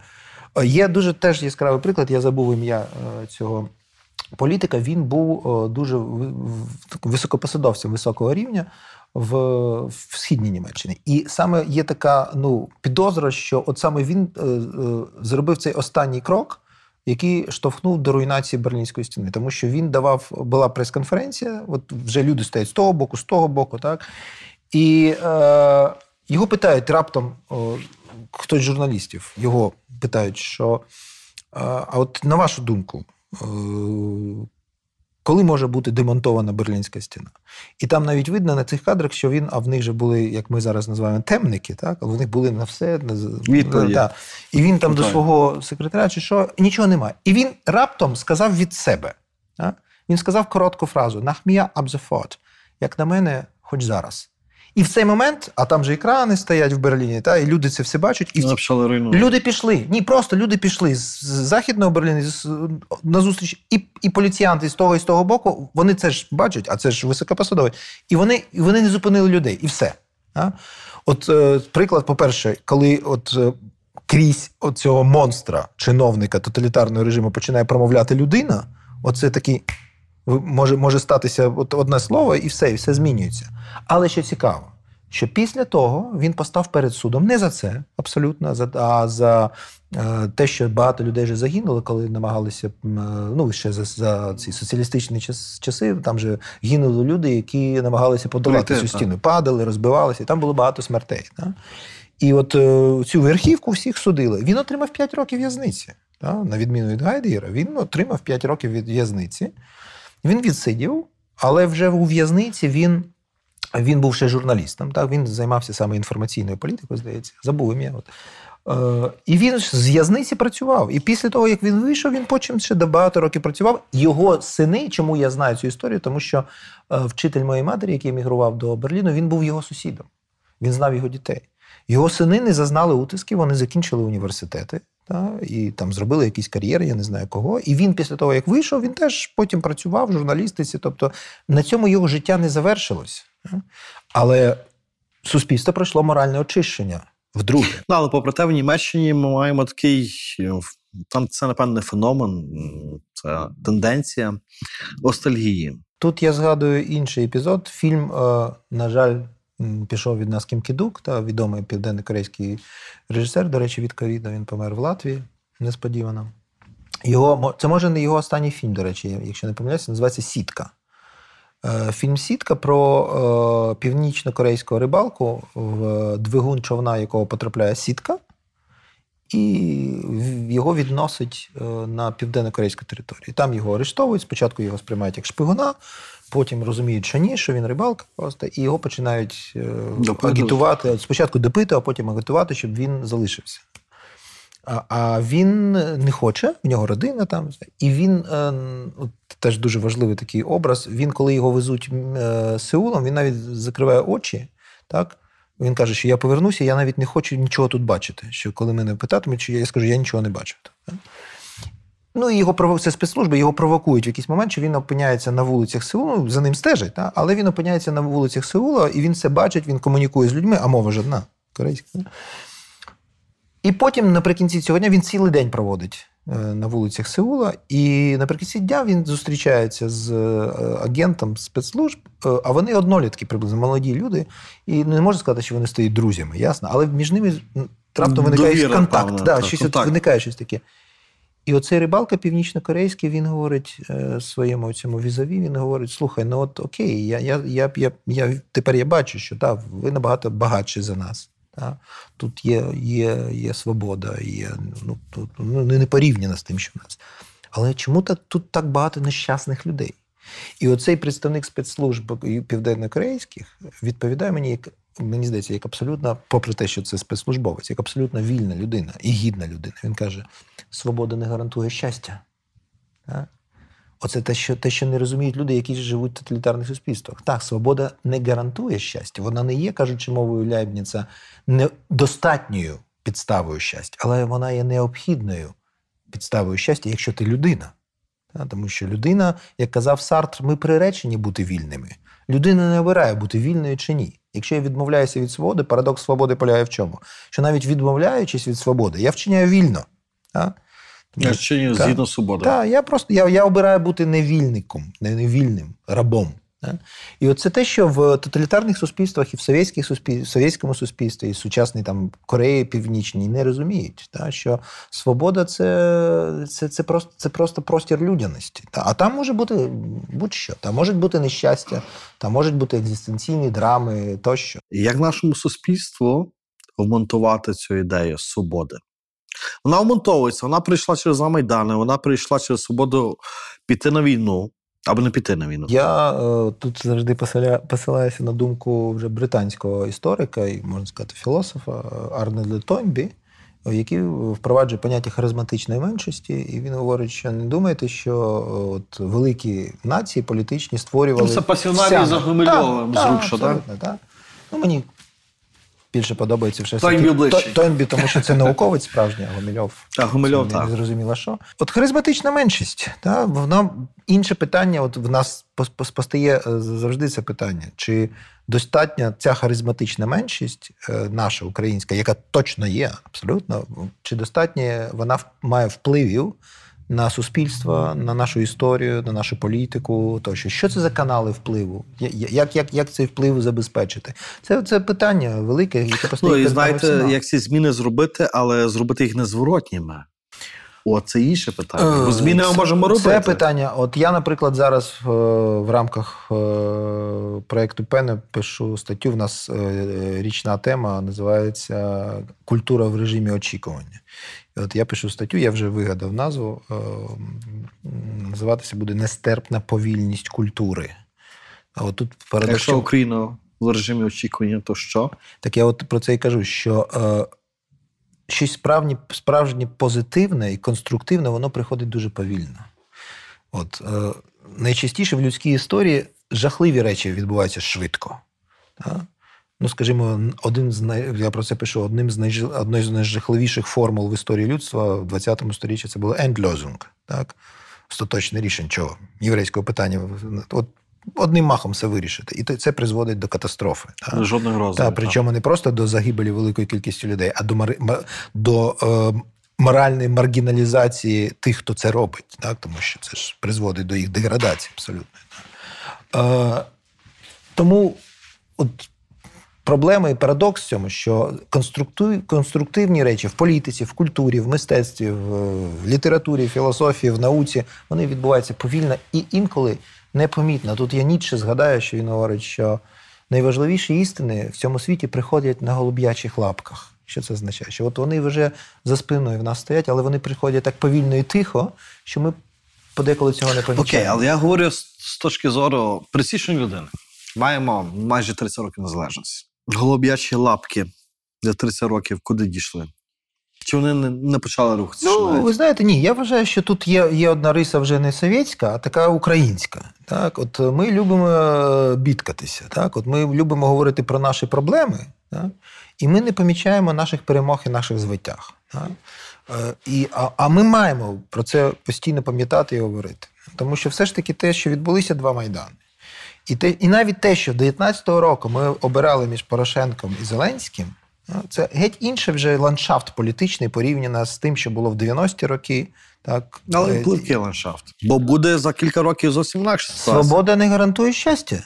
Speaker 3: Е, Є дуже теж яскравий приклад. Я забув ім'я е, цього політика. Він був дуже високопосадовцем високого рівня. В, в східній Німеччині, і саме є така ну підозра, що от саме він е, е, зробив цей останній крок, який штовхнув до руйнації Берлінської стіни, тому що він давав, була прес-конференція, от вже люди стоять з того боку, з того боку, так. І е, його питають раптом, о, хтось з журналістів, його питають, що е, а от на вашу думку, е, коли може бути демонтована Берлінська стіна? І там навіть видно на цих кадрах, що він, а в них же були, як ми зараз називаємо, темники, так? А в них були на все. На, да. І він там до свого секретаря, чи що, нічого немає. І він раптом сказав від себе. Так? Він сказав коротку фразу: Нахмія абзефот, як на мене, хоч зараз. І в цей момент, а там же екрани стоять в Берліні, та, і люди це все бачать, і в. Люди пішли. Ні, просто люди пішли з західного Берліна з- на зустріч, і, і поліціянти з того і з того боку. Вони це ж бачать, а це ж високопосадові. І вони, і вони не зупинили людей, і все. А? От е, приклад, по-перше, коли от е, крізь цього монстра, чиновника тоталітарного режиму починає промовляти людина, оце такий. Може, може статися от одне слово, і все, і все змінюється. Але що цікаво, що після того він постав перед судом не за це, абсолютно, а за е, те, що багато людей вже загинули, коли намагалися е, ну ще за, за ці соціалістичні часи. Там же гинули люди, які намагалися подолати цю стіну, падали, розбивалися, і там було багато смертей. Да? І от е, цю верхівку всіх судили. Він отримав 5 років в'язниці. На відміну від Гайдгера, він отримав 5 років від в'язниці. Він відсидів, але вже у в'язниці він. Він був ще журналістом, так він займався саме інформаційною політикою, здається, забув ім'я. От. Е, і він з в'язниці працював. І після того, як він вийшов, він потім ще до багато років працював. Його сини, чому я знаю цю історію, тому що е, вчитель моєї матері, який емігрував до Берліну, він був його сусідом. Він знав його дітей. Його сини не зазнали утисків, вони закінчили університети. Та, і там зробили якісь кар'єри, я не знаю кого. І він після того, як вийшов, він теж потім працював в журналістиці. Тобто на цьому його життя не завершилось. Та. Але суспільство пройшло моральне очищення вдруге.
Speaker 1: Ну, але попри те, в Німеччині ми маємо такий. е, Там це, напевно, не феномен, це тенденція ностальгії.
Speaker 3: Тут я згадую інший епізод. Фільм, е, на жаль, пішов від нас Кім Кідук, та відомий південно-корейський режисер. До речі, від ковіда він помер в Латвії несподівано. Його, це може не його останній фільм, до речі, якщо не помиляюся, називається Сітка. Е, Фільм Сітка про е, північно-корейського рибалку, в двигун човна, якого потрапляє сітка. І його відносить е, на південно-корейську територію. Там його арештовують. Спочатку його сприймають як шпигуна, потім розуміють, що ні, що він рибалка просто, і його починають е,
Speaker 1: Допитувати.
Speaker 3: агітувати. Спочатку допитувати, а потім агітувати, щоб він залишився. А, він не хоче, в нього родина там. І він е, теж дуже важливий такий образ. Він, коли його везуть Сеулом, він навіть закриває очі. Так? Він каже, що я повернуся, я навіть не хочу нічого тут бачити. Що коли мене питатимуть, чи я, я скажу, я нічого не бачу. Ну і його це спецслужби, його провокують в якийсь момент, що він опиняється на вулицях Сеула, ну, за ним стежать, та? але він опиняється на вулицях Сеула, і він це бачить, він комунікує з людьми, а мова ж одна корейська. І потім, наприкінці цього дня, він цілий день проводить на вулицях Сеула. І наприкінці дня він зустрічається з е, агентом спецслужб, е, а вони однолітки, приблизно молоді люди. І не можна сказати, що вони стають друзями, ясно? Але між ними раптом виникає
Speaker 1: Довіра,
Speaker 3: контакт.
Speaker 1: певна,
Speaker 3: да,
Speaker 1: так,
Speaker 3: щось
Speaker 1: контакт.
Speaker 3: Виникає щось таке. І оцей рибалка північно-корейський, він говорить е, своєму цьому візаві, він говорить: слухай, ну от окей, я, я, я, я, я, тепер я бачу, що та, ви набагато багатші за нас. Та? Тут є, є, є свобода, є, ну, тут, ну, не порівняно з тим, що в нас. Але чому тут так багато нещасних людей? І оцей представник спецслужб південнокорейських відповідає мені, як мені здається, як абсолютно, попри те, що це спецслужбовець, як абсолютно вільна людина і гідна людина. Він каже: свобода не гарантує щастя. Так? Оце те, що, те, що не розуміють люди, які живуть в тоталітарних суспільствах. Так, свобода не гарантує щастя. Вона не є, кажучи мовою Ляйбніца, недостатньою підставою щастя, але вона є необхідною підставою щастя, якщо ти людина. Тому що людина, як казав Сартр, ми приречені бути вільними. Людина не обирає бути вільною чи ні. Якщо я відмовляюся від свободи, парадокс свободи полягає в чому? Що навіть відмовляючись від свободи, я вчиняю вільно. Та? Так.
Speaker 1: згідно свободи.
Speaker 3: так, я просто я, я обираю бути невільником, не невільним, рабом. Да? І от це те, що в тоталітарних суспільствах і в совєтських суспіль... совєтському суспільстві, і в сучасній там Кореї Північній не розуміють, та? що свобода це, це, це, просто, це просто простір людяності. Та? А там може бути будь-що. Там можуть бути нещастя, там можуть бути екзистенційні драми тощо.
Speaker 1: Як нашому суспільству вмонтувати цю ідею свободи? Вона вмонтовується, вона прийшла через Майдани, вона прийшла через свободу піти на війну або не піти на війну.
Speaker 3: Я е, тут завжди посиля, посилаюся на думку вже британського історика і, можна сказати, філософа е, Арнольда Тойнбі, е, який впроваджує поняття харизматичної меншості, і він говорить, що не думайте, що е, от великі нації політичні створювали.
Speaker 1: Ну, це пасіонарії
Speaker 3: сями.
Speaker 1: за Гумильовим
Speaker 3: Так,
Speaker 1: зручно, так?
Speaker 3: абсолютно, так? Ну, мені більше подобається все ж
Speaker 1: Тойнбі
Speaker 3: таки
Speaker 1: ближче.
Speaker 3: Тойнбі, тому що це науковець справжній, а Гумильов *laughs*
Speaker 1: Так, Гумильов, так.
Speaker 3: зрозуміло що. От харизматична меншість. Та, воно інше питання. От в нас пос- пос- постає е, завжди це питання: чи достатня ця харизматична меншість, е, наша українська, яка точно є, абсолютно, чи достатньо вона має впливів на суспільство, на нашу історію, на нашу політику, тощо. Що це за канали впливу? Як, як, як цей вплив забезпечити? Це, це питання велике, яке постає.
Speaker 1: Ну і знаєте, як ці зміни зробити, але зробити їх незворотніми. О, це інше питання. Бо зміни ми
Speaker 3: Е,
Speaker 1: можемо робити.
Speaker 3: Це питання. От я, наприклад, зараз е, в рамках е, проєкту Пене пишу статтю. В нас е, річна тема називається Культура в режимі очікування. І от я пишу статтю, я вже вигадав назву. е, Називатися буде Нестерпна повільність культури. А от тут парадокс.
Speaker 1: Якщо Україна в режимі очікування, то що?
Speaker 3: Так я от про це і кажу, що е, щось справді, справжнє позитивне і конструктивне, воно приходить дуже повільно. От, е, найчастіше в людській історії жахливі речі відбуваються швидко. Та? Ну, скажімо, один з най... я про це пишу, одним з найж... одною з найжахливіших формул в історії людства в 20 сторіччі це було ендлозунг, так? Остаточне рішення чого? Єврейського питання. От одним махом все вирішити. І це призводить до катастрофи. так?
Speaker 1: Жодних розвитку.
Speaker 3: Так, причому не просто до загибелі великої кількості людей, а до, мари... до е, моральної маргіналізації тих, хто це робить, так? тому що це ж призводить до їх деградації абсолютно. Е, тому от проблема і парадокс в цьому, що конструктив, конструктивні речі в політиці, в культурі, в мистецтві, в, літературі, філософії, в науці, вони відбуваються повільно і інколи непомітно. Тут я Ніцше згадаю, що він говорить, що найважливіші істини в цьому світі приходять на голуб'ячих лапках. Що це означає? Що от вони вже за спиною в нас стоять, але вони приходять так повільно і тихо, що ми подеколи цього не помічаємо.
Speaker 1: Окей, але я говорю з, точки зору пересічної людини. Маємо майже 30 років незалежності. Голуб'ячі лапки за 30 років куди дійшли? Чи вони не, не почали рухатися?
Speaker 3: Ну,
Speaker 1: навіть?
Speaker 3: ви знаєте, ні, я вважаю, що тут є, є одна риса вже не совєтська, а така українська. Так, от ми любимо е, бідкатися. Так, от ми любимо говорити про наші проблеми, так, і ми не помічаємо наших перемог і наших звитяг. Так. Е, І, а, а ми маємо про це постійно пам'ятати і говорити. Тому що все ж таки те, що відбулися два майдани. І, те, і навіть те, що 19-го року ми обирали між Порошенком і Зеленським, ну, це геть інший вже ландшафт політичний порівняно з тим, що було в 90-ті роки. Так,
Speaker 1: Але
Speaker 3: Е,
Speaker 1: пливкий ландшафт. Бо буде за кілька років зовсім інакше.
Speaker 3: Свобода не гарантує щастя.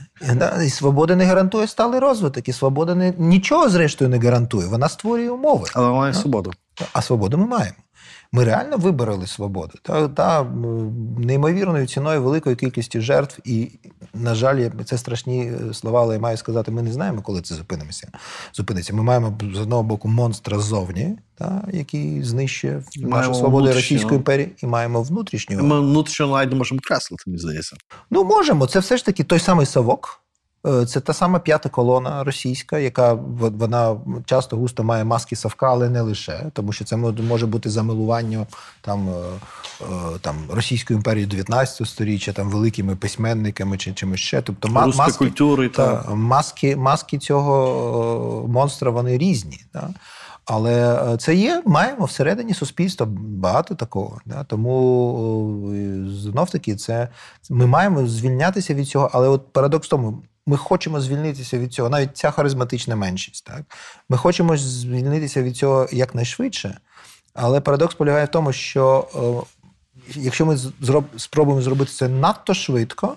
Speaker 3: І свобода не гарантує сталий розвиток. І свобода не, нічого, зрештою, не гарантує. Вона створює умови.
Speaker 1: Але має свободу.
Speaker 3: А свободу ми маємо. Ми реально вибороли свободу. Та, та неймовірною ціною великої кількості жертв. І, на жаль, це страшні е, слова, але я маю сказати, ми не знаємо, коли це зупинимося. зупиниться. Ми маємо з одного боку монстра ззовні, та, який знищує нашу свободу. Російської імперії, і маємо внутрішнього.
Speaker 1: Ми внутрішньо навіть не можемо креслити, мені здається.
Speaker 3: Ну, можемо. Це все ж таки той самий совок. Е, Це та сама п'ята колона російська, яка вона часто густо має маски совка, але не лише, тому що це може бути замилування там, е, е, там російської імперії 19 сторіччя, там великими письменниками чи чимось ще. Тобто маски,
Speaker 1: культури та
Speaker 3: та, маски, маски цього монстра вони різні. Да? Але це є, маємо всередині суспільства багато такого. Да? Тому знов таки це ми маємо звільнятися від цього. Але от парадокс тому, ми хочемо звільнитися від цього, навіть ця харизматична меншість. Так? Ми хочемо звільнитися від цього якнайшвидше. Але парадокс полягає в тому, що е, якщо ми зроб, спробуємо зробити це надто швидко,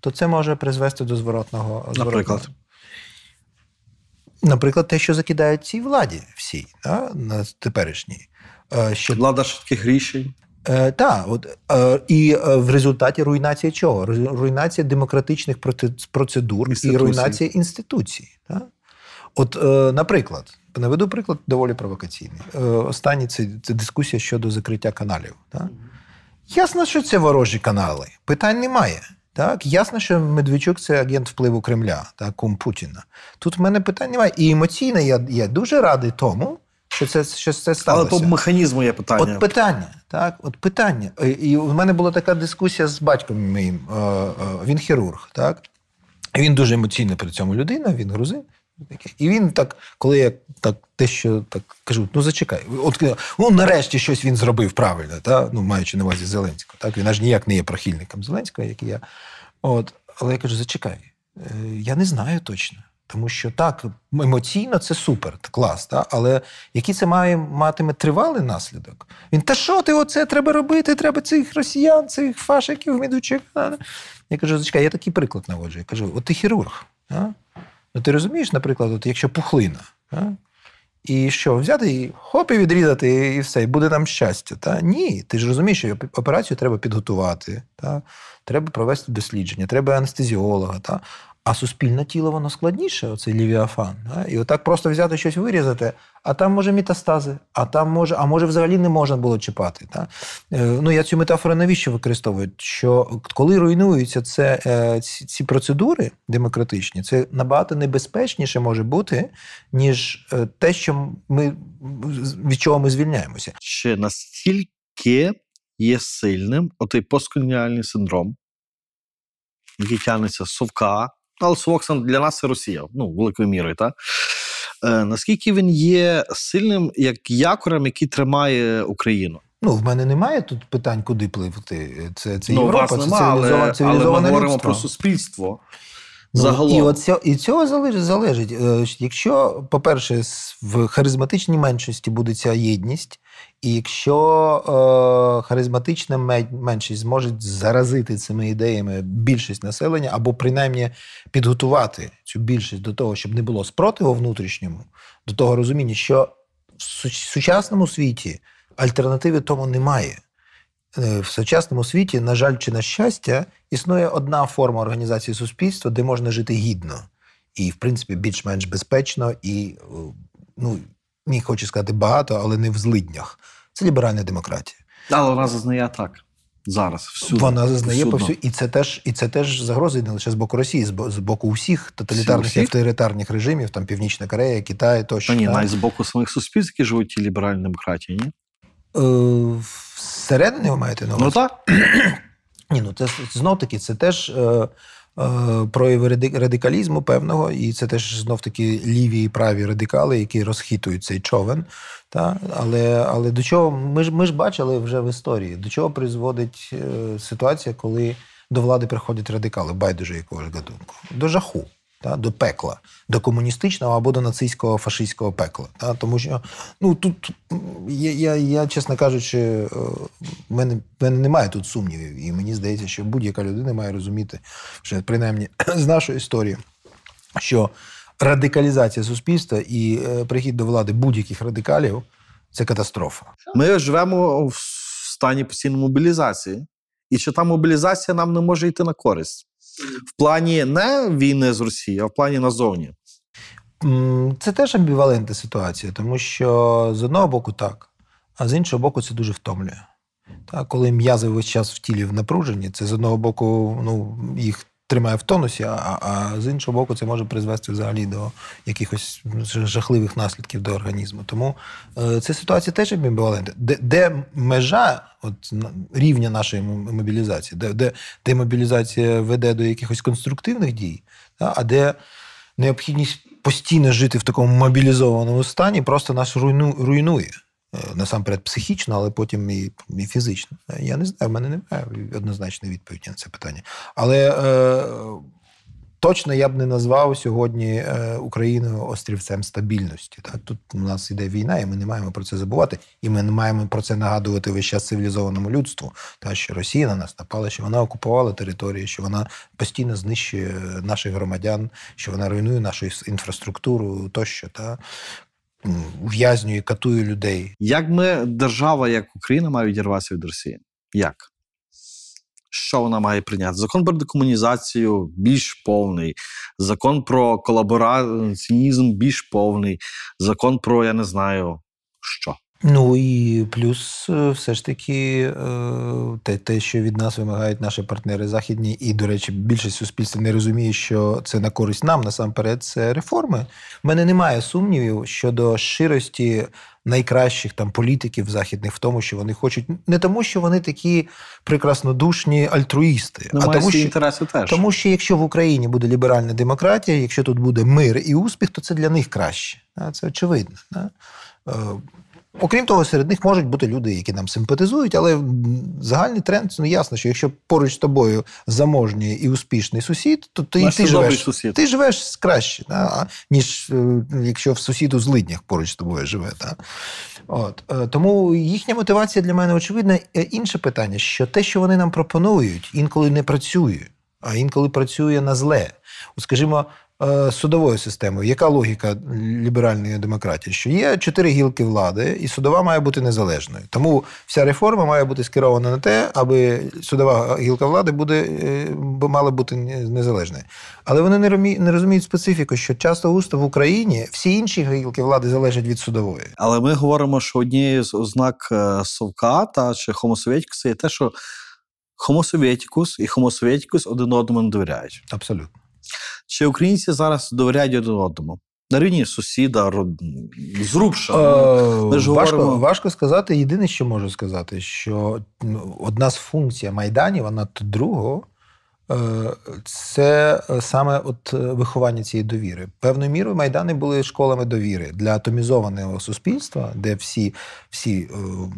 Speaker 3: то це може призвести до зворотного.
Speaker 1: Наприклад?
Speaker 3: зворотного. Наприклад, те, що закидають цій владі всій, да, на теперішній. Е, Що
Speaker 1: влада швидких рішень.
Speaker 3: Е, так, от е, і е, в результаті руйнація чого? Руйнація демократичних процедур і руйнація інституцій. Так? От, е, наприклад, наведу приклад доволі провокаційний. Е, останній це, це дискусія щодо закриття каналів. Так? Ясно, що це ворожі канали. Питань немає. Так, ясно, що Медведчук це агент впливу Кремля, так, кум Путіна. Тут в мене питань немає. І емоційно я, я дуже радий тому, що це, що це
Speaker 1: Але по механізму є питання.
Speaker 3: От питання, так, от питання. І- у мене була така дискусія з батьком моїм. Е, е, Він хірург, так? Він дуже емоційна при цьому людина, він грузин. І він так, коли я так те, що так кажу, ну зачекай, от ну нарешті щось він зробив правильно, та? ну маючи на увазі Зеленського. Так? Він аж ніяк не є прихильником Зеленського, як і я. От, але я кажу, зачекай, е, я не знаю точно. Тому що так, емоційно це супер, клас, та? але який це має матиме тривалий наслідок? Він, та що ти оце треба робити? Треба цих росіян, цих фашиків, медучок. Я кажу, зачекай, я такий приклад наводжу. Я кажу, от ти хірург. А? Ну ти розумієш, наприклад, от якщо пухлина, а? і що, взяти і хоп, і відрізати, і все, і буде нам щастя. Та? Ні, ти ж розумієш, що операцію треба підготувати, та? треба провести дослідження, треба анестезіолога. Та? А суспільне тіло воно складніше, оцей лівіафан. Да? І отак просто взяти щось вирізати, а там може метастази, а там може, а може взагалі не можна було чіпати. Да? Е, ну, я цю метафору навіщо використовую? Що коли руйнуються це, е, ці, ці процедури демократичні, це набагато небезпечніше може бути, ніж е, те, що ми від чого ми звільняємося.
Speaker 1: Чи настільки є сильним отий постколоніальний синдром, який тягнеться совка, але совок для нас це Росія, ну, великою мірою, так? Е, наскільки він є сильним як якорем, який тримає Україну?
Speaker 3: Ну, в мене немає тут питань, куди пливти. Це, це
Speaker 1: ну,
Speaker 3: Європа,
Speaker 1: вас
Speaker 3: це
Speaker 1: нема,
Speaker 3: цивілізоване,
Speaker 1: але, але ми говоримо
Speaker 3: людство.
Speaker 1: про суспільство.
Speaker 3: Ну,
Speaker 1: Загалом.
Speaker 3: І, от цього, і цього залежить, залежить. Якщо, по-перше, в харизматичній меншості буде ця єдність, і якщо е, харизматична меншість зможе заразити цими ідеями більшість населення, або принаймні підготувати цю більшість до того, щоб не було спротиву внутрішньому, до того розуміння, що в сучасному світі альтернативи тому немає. Е, В сучасному світі, на жаль, чи на щастя, існує одна форма організації суспільства, де можна жити гідно і, в принципі, більш-менш безпечно і, е, ну, не хочу сказати багато, але не в злиднях. Це ліберальна демократія.
Speaker 1: Але вона зазнає атак зараз. Всюди.
Speaker 3: Вона зазнає
Speaker 1: Всюдно.
Speaker 3: повсю, і це теж і це теж загрози не лише з боку Росії, з боку всіх тоталітарних і авторитарних режимів, там Північна Корея, Китай тощо.
Speaker 1: Та ні, навіть з боку самих суспільств, які живуть в тій ліберальній демократії, ні?
Speaker 3: Е, Всередині ви маєте на увазі?
Speaker 1: Ну так.
Speaker 3: Ні, ну це знов таки, це теж е, прояви радикалізму певного, і це теж знов таки ліві і праві радикали, які розхитують цей човен. Та? Але, але до чого ми ж ми ж бачили вже в історії, до чого призводить е, ситуація, коли до влади приходять радикали, байдуже якого ж гатунку, до жаху. Та, до пекла, до комуністичного або до нацистського фашистського пекла. Та, тому що ну, тут я, я, я чесно кажучи, е, в мене, мене немає тут сумнівів. І мені здається, що будь-яка людина має розуміти, що принаймні *clears throat* з нашої історії, що радикалізація суспільства і е, прихід до влади будь-яких радикалів це катастрофа.
Speaker 1: Ми живемо в стані постійної мобілізації. І чи та мобілізація нам не може йти на користь? В плані не війни з Росією, а в плані назовні.
Speaker 3: Це теж амбівалентна ситуація, тому що з одного боку так, а з іншого боку, це дуже втомлює. Так, коли м'язи весь час в тілі в напруженні, це з одного боку ну, їх тримає в тонусі, а, а з іншого боку, це може призвести взагалі до якихось ну, жахливих наслідків до організму. Тому е, ця ситуація теж амбівалентна. Де, де межа от, рівня нашої мобілізації, де, де, де мобілізація веде до якихось конструктивних дій, та, а де необхідність постійно жити в такому мобілізованому стані просто нас руйну, руйнує. Е, Насамперед психічно, але потім і, і фізично. Е, Я не знаю, в мене немає однозначної відповіді на це питання. Але е, точно я б не назвав сьогодні е, Україну острівцем стабільності. Так? Тут у нас іде війна, і ми не маємо про це забувати. І ми не маємо про це нагадувати весь час цивілізованому людству. Та що Росія на нас напала, що вона окупувала території, що вона постійно знищує наших громадян, що вона руйнує нашу інфраструктуру тощо. Та? Ув'язнює, катує людей.
Speaker 1: Як ми, держава, як Україна, має відірватися від Росії? Як? Що вона має прийняти? Закон про декомунізацію більш повний, закон про колабораціонізм більш повний, закон про я не знаю що.
Speaker 3: Ну і плюс, е, все ж таки, е, те, те, що від нас вимагають наші партнери західні, і, до речі, більшість суспільства не розуміє, що це на користь нам насамперед, це реформи. У мене немає сумнівів щодо щирості найкращих там політиків західних в тому, що вони хочуть не тому, що вони такі прекраснодушні альтруїсти,
Speaker 1: Ну,
Speaker 3: а тому, що
Speaker 1: інтереси теж.
Speaker 3: тому що якщо в Україні буде ліберальна демократія, якщо тут буде мир і успіх, то це для них краще. Це очевидно. да. Е, Окрім того, серед них можуть бути люди, які нам симпатизують, але загальний тренд ну ясно, що якщо поруч з тобою заможній і успішний сусід, то ти, ти живеш
Speaker 1: сусід.
Speaker 3: ти живеш краще, да, ніж е, якщо в сусіду з лиднях поруч з тобою живе. Да. От. е, Тому їхня мотивація для мене очевидна. Е, Інше питання, що те, що вони нам пропонують, інколи не працює, а інколи працює на зле. От, скажімо, е, судовою системою. Яка логіка ліберальної демократії? Що є чотири гілки влади, і судова має бути незалежною. Тому вся реформа має бути скерована на те, аби судова гілка влади буде, е, мала бути незалежною. Але вони не розумі- не розуміють специфіку, що часто густо в Україні всі інші гілки влади залежать від судової.
Speaker 1: Але ми говоримо, що однією з ознак е, совка та чи хомосовєтікуса є те, що хомосовєтікус і хомосовєтікус один одному не довіряють.
Speaker 3: Абсолютно.
Speaker 1: Чи українці зараз довіряють один одному? На рівні сусіда, род... зрубша. Ми ж
Speaker 3: Е, важко,
Speaker 1: говоримо-
Speaker 3: важко сказати. Єдине, що можу сказати, що ну, одна з функцій Майданів, вона то другого, е, це е, саме от е, виховання цієї довіри. Певною мірою майдани були школами довіри для атомізованого суспільства, де всі, всі е,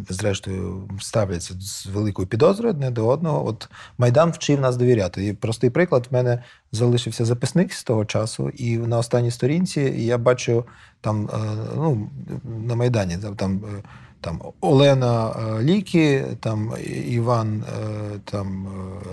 Speaker 3: зрештою ставляться з великою підозрою одне до одного. От майдан вчив нас довіряти. І простий приклад в мене залишився записник з того часу, і на останній сторінці я бачу там е, ну, на Майдані там. Там Олена е, Ліки, там Іван е, там,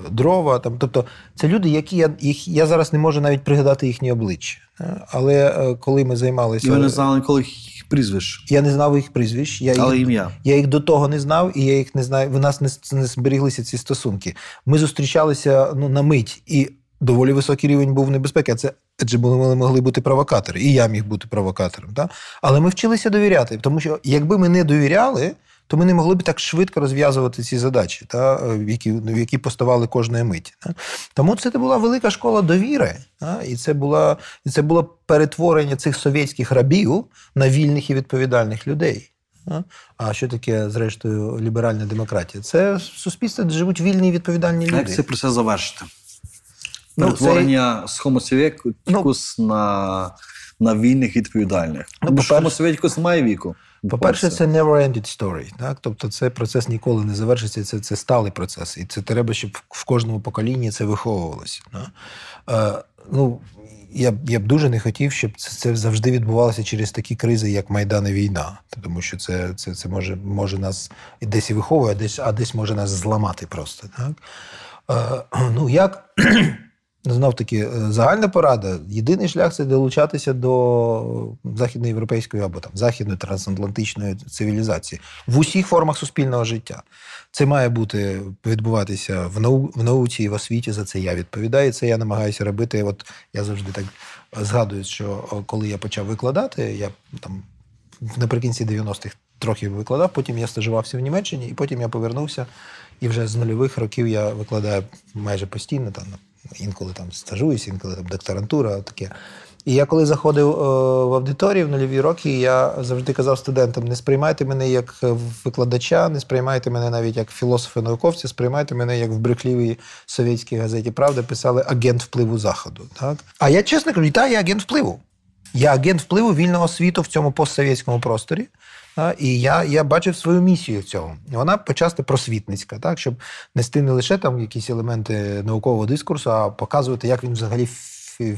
Speaker 3: е, Дрова. Там, тобто це люди, які я, їх, я зараз не можу навіть пригадати їхні обличчя. Але коли ми займалися.
Speaker 1: І ви не знали ніколи їх прізвищ,
Speaker 3: Я не знав їх прізвищ. Я
Speaker 1: але
Speaker 3: їх,
Speaker 1: ім'я.
Speaker 3: я їх до того не знав, і я їх не знаю. В нас не, не зберіглися ці стосунки. Ми зустрічалися ну, на мить, і доволі високий рівень був небезпеки. А це адже були- могли бути провокатори, і я міг бути провокатором. Так? Але ми вчилися довіряти, тому що якби ми не довіряли, то ми не могли б так швидко розв'язувати ці задачі, та, в які, в які поставали кожної миті. Та. Тому це була велика школа довіри. Та, і це, була, і це було перетворення цих совєтських рабів на вільних і відповідальних людей. Та. А що таке, зрештою, ліберальна демократія? Це суспільство, де живуть вільні і відповідальні люди.
Speaker 1: Як цей процес завершити?
Speaker 3: Ну,
Speaker 1: Перетворення з Homo Sovieticus на, на вільних відповідальних.
Speaker 3: Ну,
Speaker 1: Бо Sovieticus має віку.
Speaker 3: По-перше, це never-ended story. Так? Тобто це процес ніколи не завершиться, це, це сталий процес. І це треба, щоб в кожному поколінні це виховувалося. Е, ну, я, б- я б дуже не хотів, щоб це, це завжди відбувалося через такі кризи, як Майдан і війна. Тому що це, це, це може, може нас і десь і виховує, а десь, а десь може нас зламати просто. Так? Е, ну, як Знов таки, е, загальна порада. Єдиний шлях це долучатися до західноєвропейської або там західної трансатлантичної цивілізації в усіх формах суспільного життя. Це має бути відбуватися в, нау, в науці і в освіті. За це я відповідаю. Це я намагаюся робити. От я завжди так згадую, що коли я почав викладати, я там наприкінці 90-х трохи викладав, потім я стажувався в Німеччині, і потім я повернувся. І вже з нульових років я викладаю майже постійно, там інколи там стажуюсь, інколи там докторантура, таке. І я коли заходив е, в аудиторію в нульові роки, я завжди казав студентам: не сприймайте мене як викладача, не сприймайте мене навіть як філософа-науковця, сприймайте мене як в брехлівій совєтській газеті Правда писали агент впливу Заходу. Так? А я чесно кажу, так, я агент впливу. Я агент впливу вільного світу в цьому постсовєтському просторі. І я, я бачив свою місію в цьому. Вона почасти просвітницька, так, щоб нести не лише там якісь елементи наукового дискурсу, а показувати, як він взагалі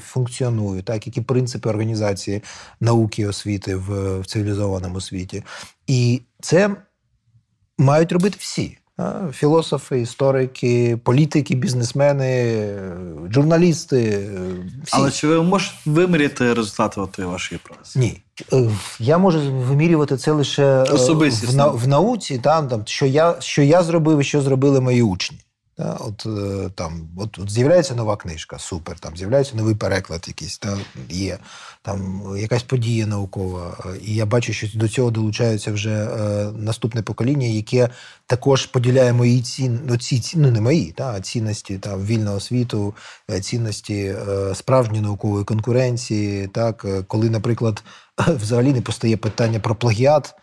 Speaker 3: функціонує, так, які принципи організації науки і освіти в, в цивілізованому світі. І це мають робити всі. Філософи, історики, політики, бізнесмени, журналісти. Всі.
Speaker 1: Але чи ви можете виміряти результати вашої праці?
Speaker 3: Ні. Е, Я можу вимірювати це лише е, в, на- в науці, там, там, що, я, що я зробив і що зробили мої учні. Та, от, е, там, от, от з'являється нова книжка, супер, там з'являється новий переклад якийсь, та, є там якась подія наукова. І я бачу, що до цього долучається вже е, наступне покоління, яке також поділяє мої цін, ну, ці, ці- ну не мої, та, а цінності та, вільного світу, цінності е, справжньої наукової конкуренції. Так, коли, наприклад, *laughs* взагалі не постає питання про плагіат,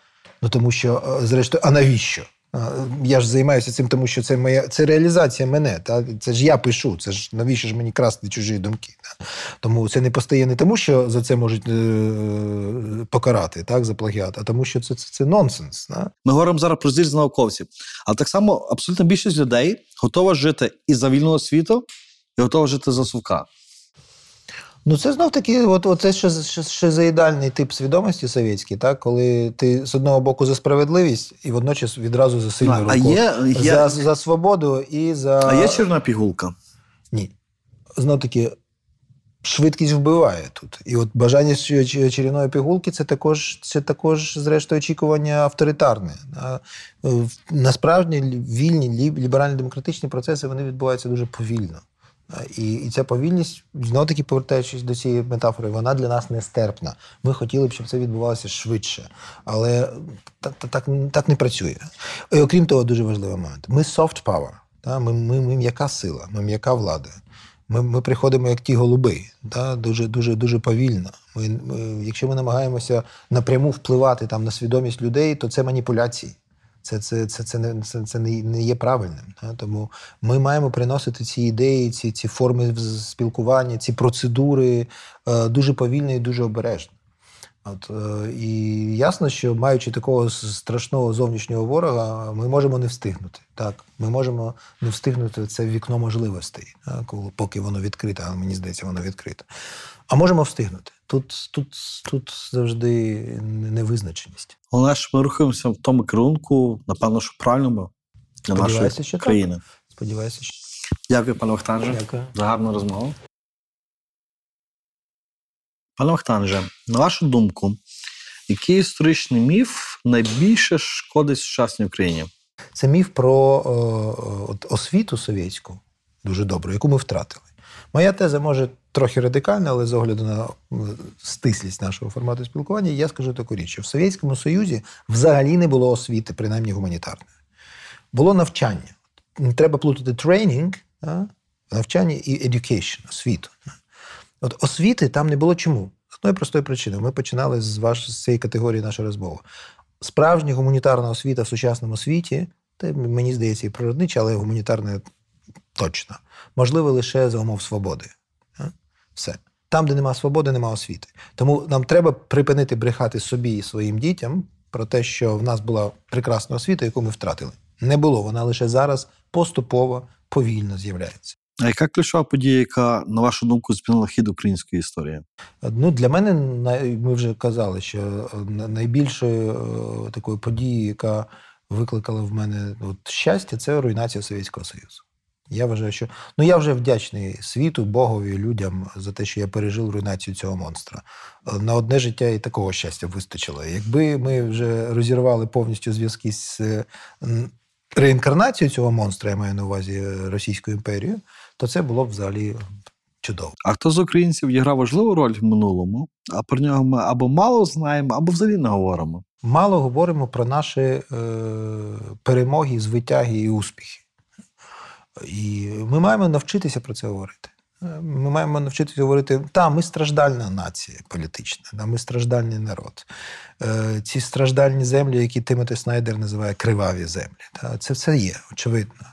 Speaker 3: ну тому що, е, зрештою, а навіщо? Я ж займаюся цим, тому що це моя це реалізація мене. Та? Це ж я пишу. Це ж навіщо ж мені красти чужі думки? Та? Тому це не постає не тому, що за це можуть е- покарати так, за плагіат, а тому, що це, це, це нонсенс. Та?
Speaker 1: Ми говоримо зараз про зір з науковців. Але так само абсолютно більшість людей готова жити і за вільного світу, і готова жити за совка.
Speaker 3: Ну, це знов таки, от, от це ще, ще, шизоїдальний тип свідомості совєтський, так? коли ти з одного боку за справедливість і водночас відразу за сильну руку.
Speaker 1: а є, є,
Speaker 3: За, за свободу і за.
Speaker 1: а є чорна пігулка.
Speaker 3: Ні. Знов таки, швидкість вбиває тут. І от бажання чарівної пігулки це також, це також, зрештою, очікування авторитарне. Е, Насправді вільні, ліберально-демократичні процеси вони відбуваються дуже повільно. А, І, і ця повільність, знов таки повертаючись до цієї метафори, вона для нас нестерпна. Ми хотіли б, щоб це відбувалося швидше. Але так, так, так, так не працює. І окрім того, дуже важливий момент. Ми soft power. Та? Ми, ми, ми м'яка сила, ми м'яка влада. Ми, ми приходимо як ті голуби, та? дуже, дуже, дуже повільно. Ми, ми, якщо ми намагаємося напряму впливати там, на свідомість людей, то це маніпуляції. Це, це, це, це, не, це, це не, є правильним. Та? Тому ми маємо приносити ці ідеї, ці, ці форми спілкування, ці процедури е, дуже повільно і дуже обережно. От, е, і ясно, що маючи такого страшного зовнішнього ворога, ми можемо не встигнути. Так, ми можемо не встигнути це вікно можливостей, так, коли- поки воно відкрите, але мені здається, воно відкрите. А можемо встигнути. Тут, тут, тут завжди невизначеність.
Speaker 1: Головне, що ми рухаємося в тому керунку, напевно, що правильному для
Speaker 3: Сподіваюся,
Speaker 1: нашої
Speaker 3: що так.
Speaker 1: країни.
Speaker 3: Сподіваюся, що
Speaker 1: Дякую, пане Вахтанже,
Speaker 3: Дякую.
Speaker 1: за гарну розмову. Пане Вахтанже, на вашу думку, який історичний міф найбільше шкодить сучасній Україні?
Speaker 3: Це міф про е, от, освіту совєтську, дуже добру, яку ми втратили. Моя теза може трохи радикальна, але з огляду на стислість нашого формату спілкування, я скажу таку річ, що в Совєтському Союзі взагалі не було освіти, принаймні гуманітарної. Було навчання. Не треба плутати тренінг, навчання і education, освіту. От освіти там не було чому? З одної простої причини. Ми починали з, ваш, з цієї категорії наша розмова. Справжня гуманітарна освіта в сучасному світі, та мені здається, і природнича, але гуманітарна точно, можливо лише за умов свободи. Все. Там, де нема свободи, нема освіти. Тому нам треба припинити брехати собі і своїм дітям про те, що в нас була прекрасна освіта, яку ми втратили. Не було. Вона лише зараз поступово, повільно з'являється.
Speaker 1: А яка ключова подія, яка, на вашу думку, змінила хід української історії?
Speaker 3: Ну, для мене ми вже казали, що е, найбільшою е, такою подією, яка викликала в мене от, щастя, це руйнація Совєтського Союзу. Я вважаю, що ну я вже вдячний світу, Богові, людям за те, що я пережив руйнацію цього монстра. Е, На одне життя і такого щастя вистачило. Якби ми вже розірвали повністю зв'язки з е, реінкарнацією цього монстра, я маю на увазі е, Російською імперією, то це було б взагалі чудово.
Speaker 1: А хто з українців відіграв важливу роль в минулому, а про нього ми або мало знаємо, або взагалі не говоримо.
Speaker 3: Мало говоримо про наші е, перемоги, звитяги і успіхи. І ми маємо навчитися про це говорити. Е, Ми маємо навчитися говорити, та, ми страждальна нація політична, да, ми страждальний народ. Е, ці страждальні землі, які Тимоти Снайдер називає криваві землі, та, це все є, очевидно.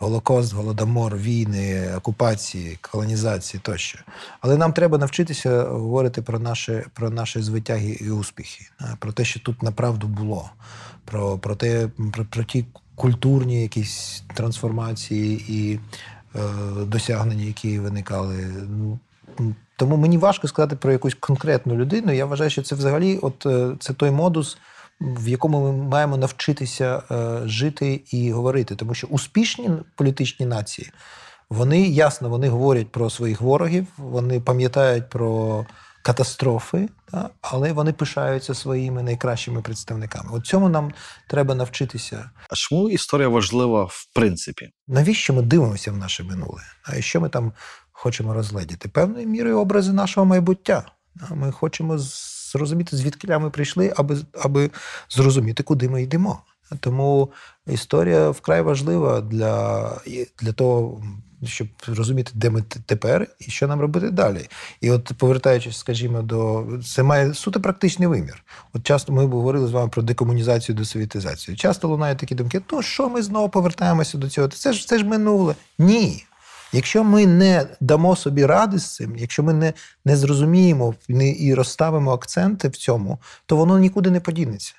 Speaker 3: Голокост, голодомор, війни, окупації, колонізації тощо. Але нам треба навчитися говорити про наші, про наші звитяги і успіхи, про те, що тут направду було, про, про, те, про, про ті культурні якісь трансформації і е, досягнення, які виникали. Ну, Тому мені важко сказати про якусь конкретну людину. Я вважаю, що це взагалі от, е, це той модус, в якому ми маємо навчитися е, жити і говорити. Тому що успішні політичні нації, вони ясно вони говорять про своїх ворогів, вони пам'ятають про катастрофи, та, але вони пишаються своїми найкращими представниками. От цьому нам треба навчитися.
Speaker 1: А чому історія важлива в принципі?
Speaker 3: Навіщо ми дивимося в наше минуле? А що ми там хочемо розгледіти? Певною мірою образи нашого майбуття. Ми хочемо зрозуміти, звідки ми прийшли, аби, аби зрозуміти, куди ми йдемо. Тому історія вкрай важлива для, для того, щоб розуміти, де ми тепер і що нам робити далі. І от повертаючись, скажімо, до це має суто практичний вимір. От часто ми говорили з вами про декомунізацію, десовітизацію. Часто лунають такі думки: ну що ми знову повертаємося до цього? Це ж це ж минуле. Ні. Якщо ми не дамо собі ради з цим, якщо ми не, не зрозуміємо не, і розставимо акценти в цьому, то воно нікуди не подінеться.